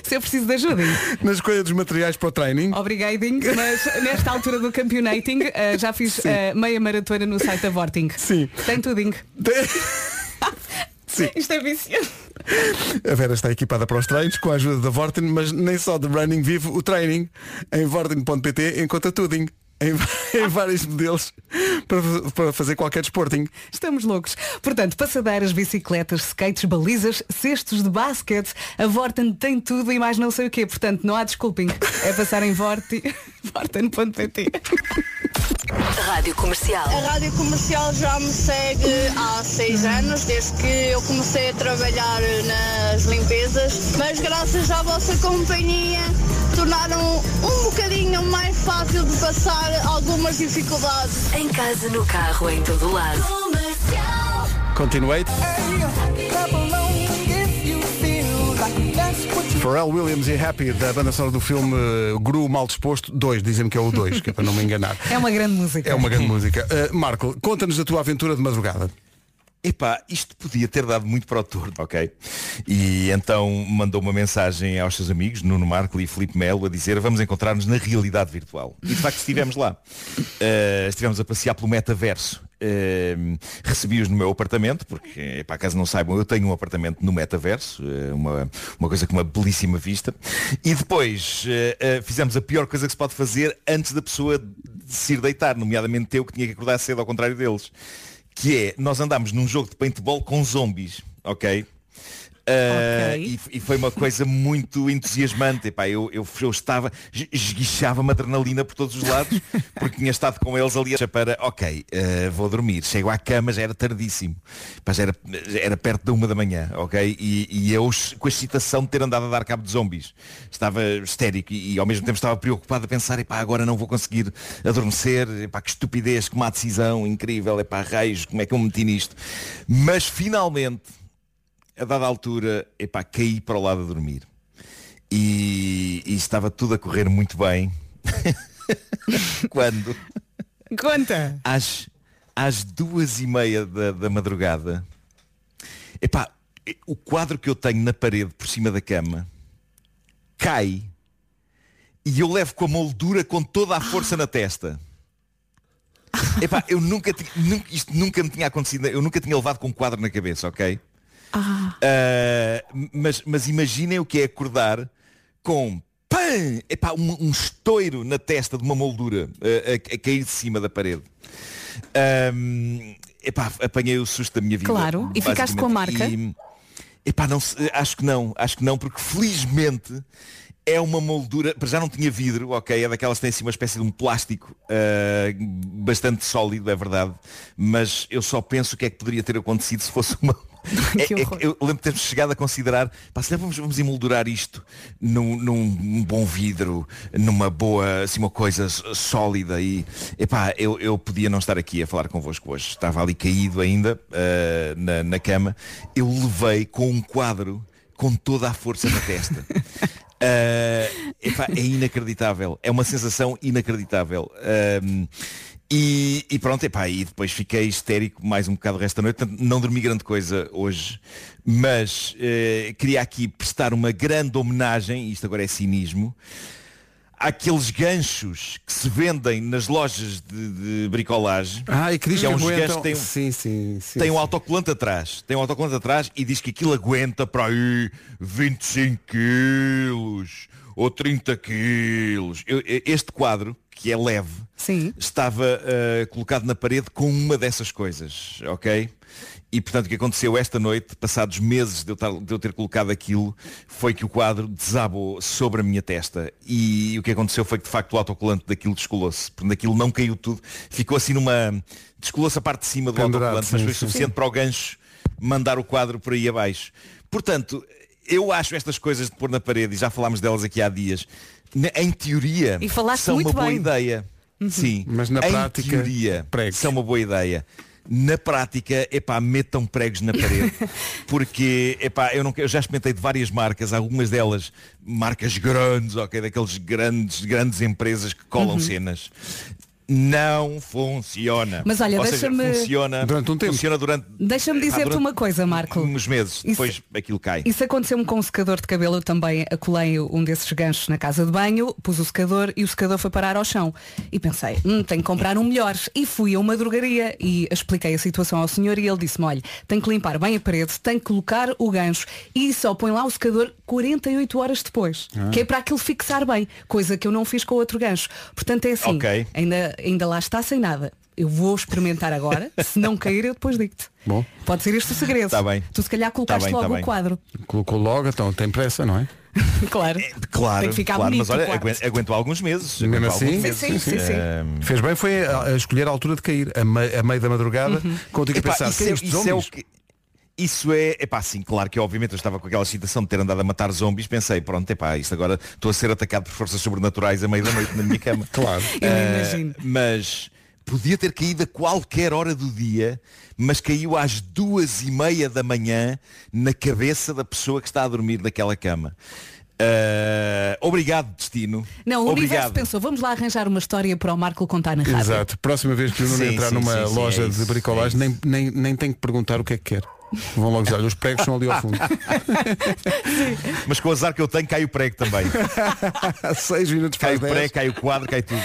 Speaker 2: Se eu preciso de ajuda.
Speaker 1: na escolha dos materiais para o training?
Speaker 2: Obrigadinho, mas nesta altura do campeonating uh, já fiz
Speaker 1: Sim.
Speaker 2: uh, meia maratona no site da Vorting.
Speaker 1: Sim.
Speaker 2: Tem tudinho.
Speaker 1: Sim.
Speaker 2: Isto é viciante.
Speaker 1: A Vera está equipada para os treinos com a ajuda da Vorten, mas nem só de running vive o training. Em vorten.pt encontra tudo em, em vários modelos para, para fazer qualquer desporting.
Speaker 2: Estamos loucos. Portanto, passadeiras, bicicletas, skates, balizas, cestos de basquete, a Vorten tem tudo e mais não sei o quê. Portanto, não há desculpem. É passar em vorti- vorten.pt.
Speaker 12: Rádio Comercial.
Speaker 11: A Rádio Comercial já me segue há seis anos, desde que eu comecei a trabalhar nas limpezas, mas graças à vossa companhia tornaram um bocadinho mais fácil de passar algumas dificuldades.
Speaker 12: Em casa, no carro, em todo lado.
Speaker 1: Continuate. Pharrell Williams e Happy da banda sonora do filme Guru Mal Disposto 2, dizem-me que é o 2, que é para não me enganar.
Speaker 2: É uma grande música.
Speaker 1: É uma grande música. Uh, Marco, conta-nos da tua aventura de madrugada.
Speaker 13: Epá, isto podia ter dado muito para o torno, ok? E então mandou uma mensagem aos seus amigos, Nuno Marco e Filipe Melo, a dizer vamos encontrar-nos na realidade virtual. E de facto estivemos lá. Uh, estivemos a passear pelo metaverso. Uh, Recebi-os no meu apartamento, porque, epá, caso não saibam, eu tenho um apartamento no metaverso, uh, uma, uma coisa com uma belíssima vista. E depois uh, uh, fizemos a pior coisa que se pode fazer antes da pessoa se ir deitar, nomeadamente eu que tinha que acordar cedo ao contrário deles que é, nós andámos num jogo de paintball com zombies, ok? Uh,
Speaker 2: Ok.
Speaker 13: e, e foi uma coisa muito entusiasmante. Epá, eu, eu, eu estava, es- esguichava-me adrenalina por todos os lados, porque tinha estado com eles ali para, ok, uh, vou dormir. Chego à cama, já era tardíssimo. Epá, já era, era perto da uma da manhã, ok? E, e eu com a excitação de ter andado a dar cabo de zombies. Estava histérico e, e ao mesmo tempo estava preocupado a pensar, epá, agora não vou conseguir adormecer, epá, que estupidez, que má decisão incrível, epá, raios, como é que eu me meti nisto? Mas finalmente a dada altura, epá, caí para o lado a dormir. E, e estava tudo a correr muito bem. Quando,
Speaker 2: Conta.
Speaker 13: às, às duas e meia da, da madrugada, epá, o quadro que eu tenho na parede por cima da cama cai e eu levo com a moldura com toda a força na testa. Epá, eu nunca, nunca, isto nunca me tinha acontecido, eu nunca tinha levado com um quadro na cabeça, ok?
Speaker 2: Ah.
Speaker 13: Uh, mas, mas imaginem o que é acordar com pam, epá, um, um estouro na testa de uma moldura uh, a, a cair de cima da parede. Um, epá, apanhei o susto da minha vida.
Speaker 2: Claro. E ficaste com a marca?
Speaker 13: E, epá, não, acho que não, acho que não, porque felizmente é uma moldura, para já não tinha vidro, ok, é daquelas que têm assim uma espécie de um plástico uh, bastante sólido, é verdade, mas eu só penso o que é que poderia ter acontecido se fosse uma. É- é eu lembro de termos chegado a considerar, pá, se vamos, vamos emoldurar isto num, num- bom vidro, numa boa, assim, uma coisa sólida e, epá, eu, eu podia não estar aqui a falar convosco hoje. Estava ali caído ainda, ah, na, na cama. Eu levei com um quadro com toda a força na testa. Ah, epá, é inacreditável. É uma sensação inacreditável. Ahm, e, e pronto, epá, e depois fiquei histérico mais um bocado o resto da noite. Portanto, não dormi grande coisa hoje. Mas eh, queria aqui prestar uma grande homenagem, isto agora é cinismo, há aqueles ganchos que se vendem nas lojas de, de bricolagem.
Speaker 1: Ah, e que diz
Speaker 13: é
Speaker 1: que
Speaker 13: uns
Speaker 1: aguentam-
Speaker 13: ganchos que têm,
Speaker 1: Sim, sim, sim.
Speaker 13: tem um autocolante atrás. Tem um autocolante atrás e diz que aquilo aguenta para aí 25 quilos ou 30 quilos. Eu- este quadro, que é leve, estava eh, colocado na parede com uma dessas coisas, ok? E portanto o que aconteceu esta noite, passados meses de eu, tar- de eu ter colocado aquilo, foi que o quadro desabou sobre a minha testa. E o que aconteceu foi que de facto o autocolante daquilo descolou-se. Portanto aquilo não caiu tudo. Ficou assim numa. Descolou-se a parte de cima do
Speaker 1: Pendurado,
Speaker 13: autocolante, mas
Speaker 1: sim,
Speaker 13: foi
Speaker 1: sim.
Speaker 13: suficiente para o gancho mandar o quadro por aí abaixo. Portanto, eu acho estas coisas de pôr na parede, e já falámos delas aqui há dias, em teoria,
Speaker 2: E
Speaker 13: são
Speaker 2: muito
Speaker 13: uma boa
Speaker 2: bem.
Speaker 13: ideia. Sim,
Speaker 1: Mas na
Speaker 13: em
Speaker 1: prática,
Speaker 13: teoria, são uma boa ideia. Na prática, epá, metam pregos na parede. Porque, epá, eu, não, eu já experimentei de várias marcas, algumas delas marcas grandes, ok, daqueles grandes, grandes empresas que colam
Speaker 2: Uhum.
Speaker 13: cenas. Não funciona.
Speaker 2: Mas olha, deixa-me-
Speaker 13: funciona
Speaker 1: Durante um tempo.
Speaker 13: Funciona durante
Speaker 2: Deixa-me
Speaker 13: epá,
Speaker 2: dizer-te
Speaker 13: durante
Speaker 2: uma coisa, Marco.
Speaker 13: uns meses.
Speaker 2: Isso-
Speaker 13: Depois aquilo cai.
Speaker 2: Isso aconteceu-me com um secador de cabelo, eu também acolei um desses ganchos na casa de banho, pus o secador e o secador foi parar ao chão. E pensei, hum, tenho que comprar um melhor. E fui a uma drogaria e expliquei a situação ao senhor e ele disse-me, olha, tem que limpar bem a parede, tem que colocar o gancho e só põe lá o secador 48 horas depois.
Speaker 13: Ah.
Speaker 2: Que é para aquilo fixar bem, coisa que eu não fiz com o outro gancho. Portanto é assim,
Speaker 13: Ok.
Speaker 2: ainda, ainda lá está sem nada. Eu vou experimentar agora, se não cair eu depois digo-te.
Speaker 1: Bom.
Speaker 2: Pode ser este o segredo.
Speaker 1: Tá bem.
Speaker 2: Tu se calhar colocaste
Speaker 1: bem, tá
Speaker 2: logo
Speaker 1: bem.
Speaker 2: o quadro.
Speaker 1: Colocou logo, então tem pressa, não é?
Speaker 2: claro.
Speaker 13: Claro,
Speaker 2: Tem que ficar
Speaker 13: claro
Speaker 2: bonito
Speaker 13: mas olha,
Speaker 2: o quarto.
Speaker 13: aguento, aguento alguns meses.
Speaker 1: Mesmo
Speaker 13: aguento
Speaker 1: assim,
Speaker 13: alguns meses.
Speaker 2: Sim, sim, sim, sim.
Speaker 1: Fez bem foi a, a escolher a altura de cair, a, mei- a meio da madrugada,
Speaker 2: Uhum.
Speaker 1: contigo a
Speaker 13: Epá,
Speaker 1: pensar,
Speaker 13: isso,
Speaker 1: "Quem
Speaker 13: é, isso é o
Speaker 1: homens?"
Speaker 13: que. Isso é, epá, sim, claro que obviamente eu estava com aquela excitação de ter andado a matar zombies, pensei, pronto, epá, isto agora estou a ser atacado por forças sobrenaturais a meio da noite na minha cama.
Speaker 1: claro.
Speaker 2: Eu
Speaker 13: Ah,
Speaker 2: imagino.
Speaker 13: Mas podia ter caído a qualquer hora do dia, mas caiu às duas e meia da manhã na cabeça da pessoa que está a dormir naquela cama. Ah, obrigado, destino.
Speaker 2: Não, o universo
Speaker 13: obrigado.
Speaker 2: pensou, vamos lá arranjar uma história para o Marco contar na rádio.
Speaker 1: Exato. Próxima vez que o Nuno entrar
Speaker 13: sim,
Speaker 1: numa
Speaker 13: sim, sim,
Speaker 1: loja
Speaker 13: é
Speaker 1: de bricolagem, nem, nem, nem tem que perguntar o que é que quer. Vão logo dizer, os pregos são ali ao fundo.
Speaker 13: Mas com o azar que eu tenho, cai o prego também.
Speaker 1: Seis minutos para
Speaker 13: Cai o
Speaker 1: 10.
Speaker 13: prego, cai o quadro, cai tudo.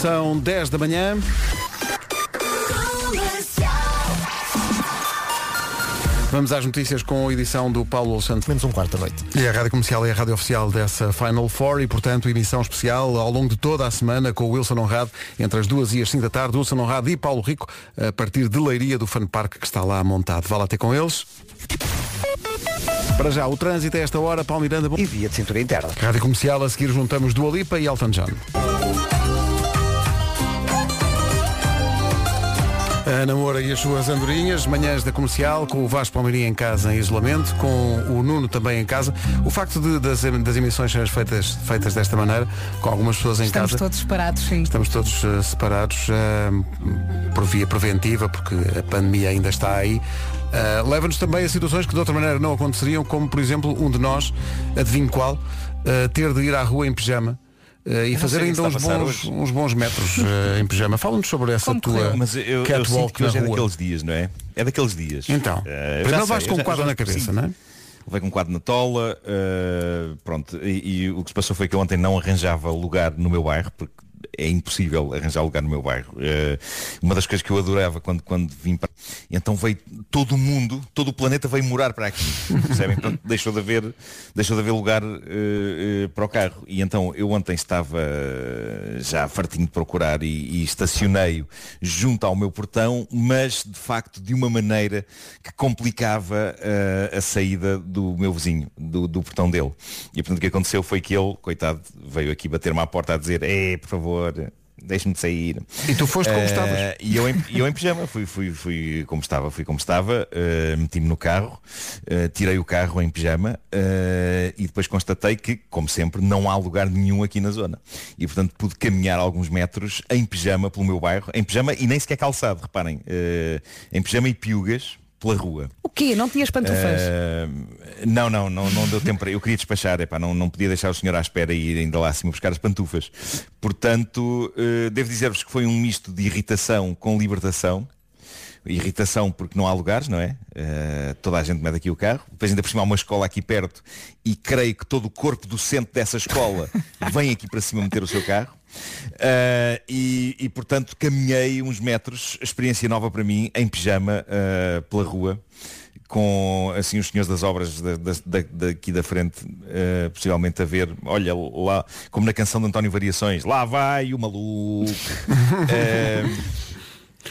Speaker 1: São 10 da manhã. Vamos às notícias com a edição do Paulo Alexandre.
Speaker 10: Menos um quarto da noite.
Speaker 1: E a Rádio Comercial é a rádio oficial dessa Final Four e, portanto, emissão especial ao longo de toda a semana com o Wilson Honrado, entre as duas e as 5 da tarde, Wilson Honrado e Paulo Rico, a partir de Leiria do Fun Park que está lá montado. Vá lá ter com eles. Para já, o trânsito a esta hora, Paulo Miranda.
Speaker 14: E via de cintura interna.
Speaker 1: Rádio Comercial, a seguir juntamos Dua Lipa e Elton John. A Ana Moura e as suas andorinhas, manhãs da comercial, com o Vasco Palmeirinho em casa em isolamento, com o Nuno também em casa. O facto de, das, das emissões serem feitas, feitas desta maneira, com algumas pessoas em
Speaker 2: Estamos
Speaker 1: casa.
Speaker 2: todos separados, sim.
Speaker 1: Estamos todos eh, separados eh, por via preventiva, porque a pandemia ainda está aí. Eh, Leva-nos também a situações que de outra maneira não aconteceriam, como por exemplo um de nós, adivinho qual, ter de ir à rua em pijama. Eh, e fazer
Speaker 13: que
Speaker 1: ainda uns bons, uns bons metros eh, em pijama. Fala-nos sobre essa
Speaker 2: Como
Speaker 1: tua
Speaker 2: correu?
Speaker 13: Mas eu, eu sinto
Speaker 1: catwalk
Speaker 13: que hoje
Speaker 1: na
Speaker 13: é
Speaker 1: rua.
Speaker 13: daqueles dias, não é? É daqueles dias.
Speaker 1: Então,
Speaker 13: Eh, eu
Speaker 1: primeiro
Speaker 13: sei,
Speaker 1: com
Speaker 13: eu
Speaker 1: um quadro
Speaker 13: já
Speaker 1: na cabeça,
Speaker 13: sinto.
Speaker 1: não é?
Speaker 13: Levei com um quadro na tola, eh, pronto, e, e o que se passou foi que eu ontem não arranjava lugar no meu bairro, porque é impossível arranjar lugar no meu bairro. Eh, uma das coisas que eu adorava quando, quando vim para. Então veio todo o mundo, todo o planeta veio morar para aqui. Percebem? Portanto, deixou de haver, deixou de haver lugar eh, eh, para o carro. E então eu ontem estava já fartinho de procurar e, e estacionei junto ao meu portão, mas de facto de uma maneira que complicava eh, a saída do meu vizinho, do, do portão dele. E portanto o que aconteceu foi que ele, coitado, veio aqui bater-me à porta a dizer, é, por favor, deixe-me sair.
Speaker 1: E tu foste como
Speaker 13: Eh,
Speaker 1: estavas.
Speaker 13: E eu em, eu em pijama, fui, fui, fui como estava, fui como estava, eh, meti-me no carro, eh, tirei o carro em pijama e depois constatei que, como sempre, não há lugar nenhum aqui na zona. E portanto pude caminhar alguns metros em pijama pelo meu bairro, em pijama e nem sequer calçado, reparem, em pijama e piugas pela rua.
Speaker 2: O quê? Não tinhas pantufas?
Speaker 13: Eh, não, não, não, não deu tempo para. Eu queria despachar, epá, não, não podia deixar o senhor à espera e ir ainda lá acima buscar as pantufas. Portanto, eh, devo dizer-vos que foi um misto de irritação com libertação, irritação porque não há lugares, não é? Eh, toda a gente mete aqui o carro. Depois ainda por cima há uma escola aqui perto e creio que todo o corpo docente dessa escola vem aqui para cima meter o seu carro. Uh, e, e, portanto caminhei uns metros, experiência nova para mim, em pijama uh, pela rua, com assim os senhores das obras da, da, da, daqui da frente, uh, possivelmente a ver, olha lá, como na canção de António Variações, lá vai o maluco.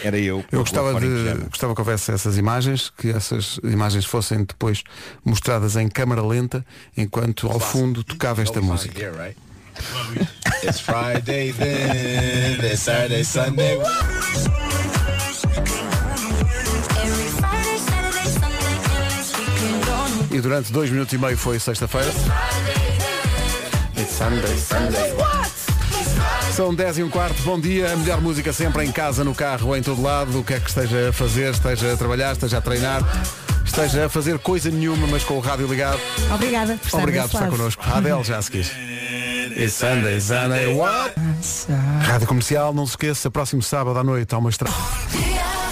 Speaker 13: era eu.
Speaker 1: Eu gostava, de, gostava que houvesse essas imagens, que essas imagens fossem depois mostradas em câmara lenta, enquanto ao fundo tocava esta música.
Speaker 17: It's Friday then, it's Saturday, Sunday.
Speaker 1: E durante dois minutos e meio foi sexta-feira. It's Sunday, Sunday. São 10 e um quarto, bom dia, a melhor música sempre em casa, no carro, em todo lado, o que é que esteja a fazer, esteja a trabalhar, esteja a treinar, esteja a fazer coisa nenhuma, mas com o rádio ligado.
Speaker 2: Obrigada por estar
Speaker 1: Obrigado por estar connosco. Adele já a seguir. It's Sunday, Sunday, what? Rádio Comercial, não se esqueça, próximo sábado à noite há uma estrada.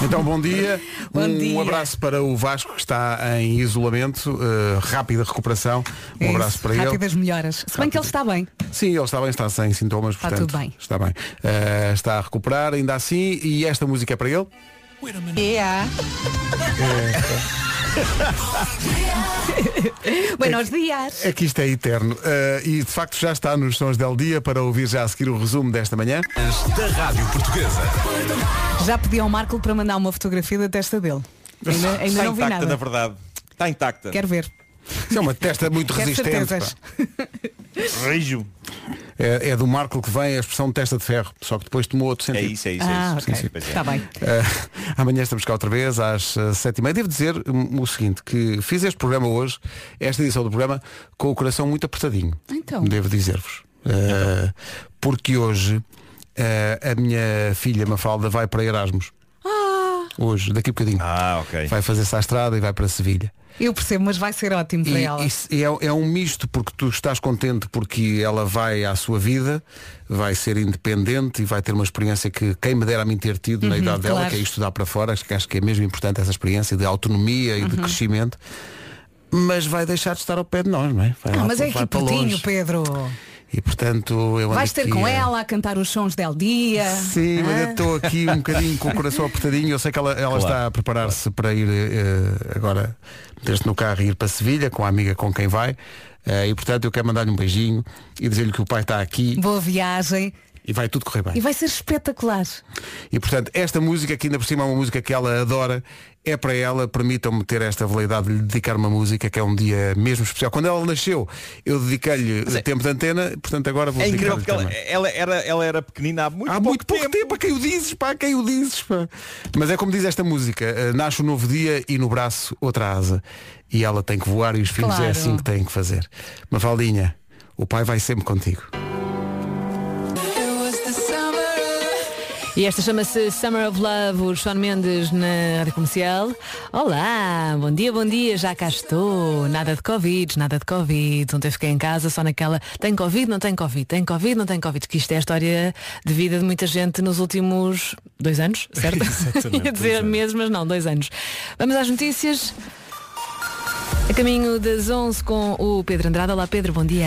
Speaker 1: Então, bom dia.
Speaker 2: Bom
Speaker 1: um
Speaker 2: dia.
Speaker 1: abraço para o Vasco, que está em isolamento. uh, rápida recuperação. Um
Speaker 2: É
Speaker 1: abraço
Speaker 2: isso,
Speaker 1: para ele.
Speaker 2: Rápidas melhoras. Se bem que ele está bem.
Speaker 1: Sim, ele está bem, está sem sintomas,
Speaker 2: Está
Speaker 1: portanto.
Speaker 2: tudo bem.
Speaker 1: Está bem. Uh, está a recuperar, ainda assim, e esta música é para ele.
Speaker 2: Yeah. Buenos dias.
Speaker 1: É que isto é eterno. Uh, e de facto já está nos sons del dia para ouvir já a seguir o resumo desta manhã.
Speaker 3: Da Rádio Portuguesa.
Speaker 2: Já pedi ao Marco para mandar uma fotografia da testa dele. Ainda, ainda
Speaker 13: Está
Speaker 2: não vi
Speaker 13: intacta,
Speaker 2: nada.
Speaker 13: na verdade. Está intacta.
Speaker 2: Quero ver.
Speaker 1: Isso é uma testa muito
Speaker 2: Quero
Speaker 1: resistente.
Speaker 2: certezas.
Speaker 1: É, é do Marco que vem a expressão testa de ferro, só que depois tomou outro sentido.
Speaker 13: É isso, é isso, é
Speaker 2: Ah,
Speaker 13: isso.
Speaker 2: ok.
Speaker 13: Sim, sim, pois é.
Speaker 2: Está bem.
Speaker 1: Uh, amanhã estamos cá outra vez às uh, sete e meia. Devo dizer um, o seguinte, que fiz este programa hoje, esta edição do programa, com o coração muito apertadinho.
Speaker 2: Então.
Speaker 1: Devo dizer-vos. Uh, porque hoje uh, a minha filha Mafalda vai para Erasmus. Hoje, daqui a bocadinho.
Speaker 13: Ah, ok.
Speaker 1: Vai fazer essa estrada e vai para Sevilha.
Speaker 2: Eu percebo, mas vai ser ótimo para
Speaker 1: E
Speaker 2: ela.
Speaker 1: isso é, é um misto porque tu estás contente porque ela vai à sua vida, vai ser independente e vai ter uma experiência que quem me dera a mim ter tido na
Speaker 2: Uhum,
Speaker 1: idade dela,
Speaker 2: claro.
Speaker 1: que é estudar para fora, acho que acho que é mesmo importante essa experiência de autonomia e de
Speaker 2: Uhum.
Speaker 1: crescimento. Mas vai deixar de estar ao pé de nós, não é? Vai
Speaker 2: Ah,
Speaker 1: lá-
Speaker 2: mas é aqui pertinho,
Speaker 1: longe.
Speaker 2: Pedro.
Speaker 1: E portanto eu
Speaker 2: Vais ter
Speaker 1: aqui
Speaker 2: com
Speaker 1: a-
Speaker 2: ela a cantar os sons del dia.
Speaker 1: Sim, mas eu estou aqui um bocadinho com o coração apertadinho. Eu sei que ela, ela
Speaker 13: Claro,
Speaker 1: está a preparar-se para ir eh, agora, meter-se no carro e ir para Sevilha com a amiga com quem vai. Eh, e portanto eu quero mandar-lhe um beijinho e dizer-lhe que o pai está aqui
Speaker 2: Boa viagem.
Speaker 1: E vai tudo correr bem.
Speaker 2: E vai ser espetacular.
Speaker 1: E portanto, esta música, que ainda por cima é uma música que ela adora, é para ela, permitam-me ter esta veleidade de lhe dedicar uma música que é um dia mesmo especial. Quando ela nasceu, eu dediquei-lhe tempo de antena, portanto agora vou
Speaker 13: É incrível
Speaker 1: dedicar-lhe
Speaker 13: porque ela, ela era, ela era pequenina há muito
Speaker 1: Há
Speaker 13: pouco
Speaker 1: muito pouco tempo, a quem o dizes, pá, a quem o dizes, pá. Mas é como diz esta música, eh, nasce um novo dia e no braço outra asa. E ela tem que voar e os filhos é
Speaker 2: Claro.
Speaker 1: assim que têm que fazer. Mafaldinha, o pai vai sempre contigo.
Speaker 18: E esta chama-se Summer of Love, o Sean Mendes na Rádio Comercial. Olá, bom dia, bom dia, já cá estou. Nada de Covid, nada de Covid. Ontem fiquei em casa só naquela. Tem Covid, não tem Covid, tem Covid, não tem Covid. Que isto é a história de vida de muita gente nos últimos dois anos, certo? Ia dizer meses, mas não, dois anos. Vamos às notícias. A caminho das 11 com o Pedro Andrade. Olá Pedro, bom dia.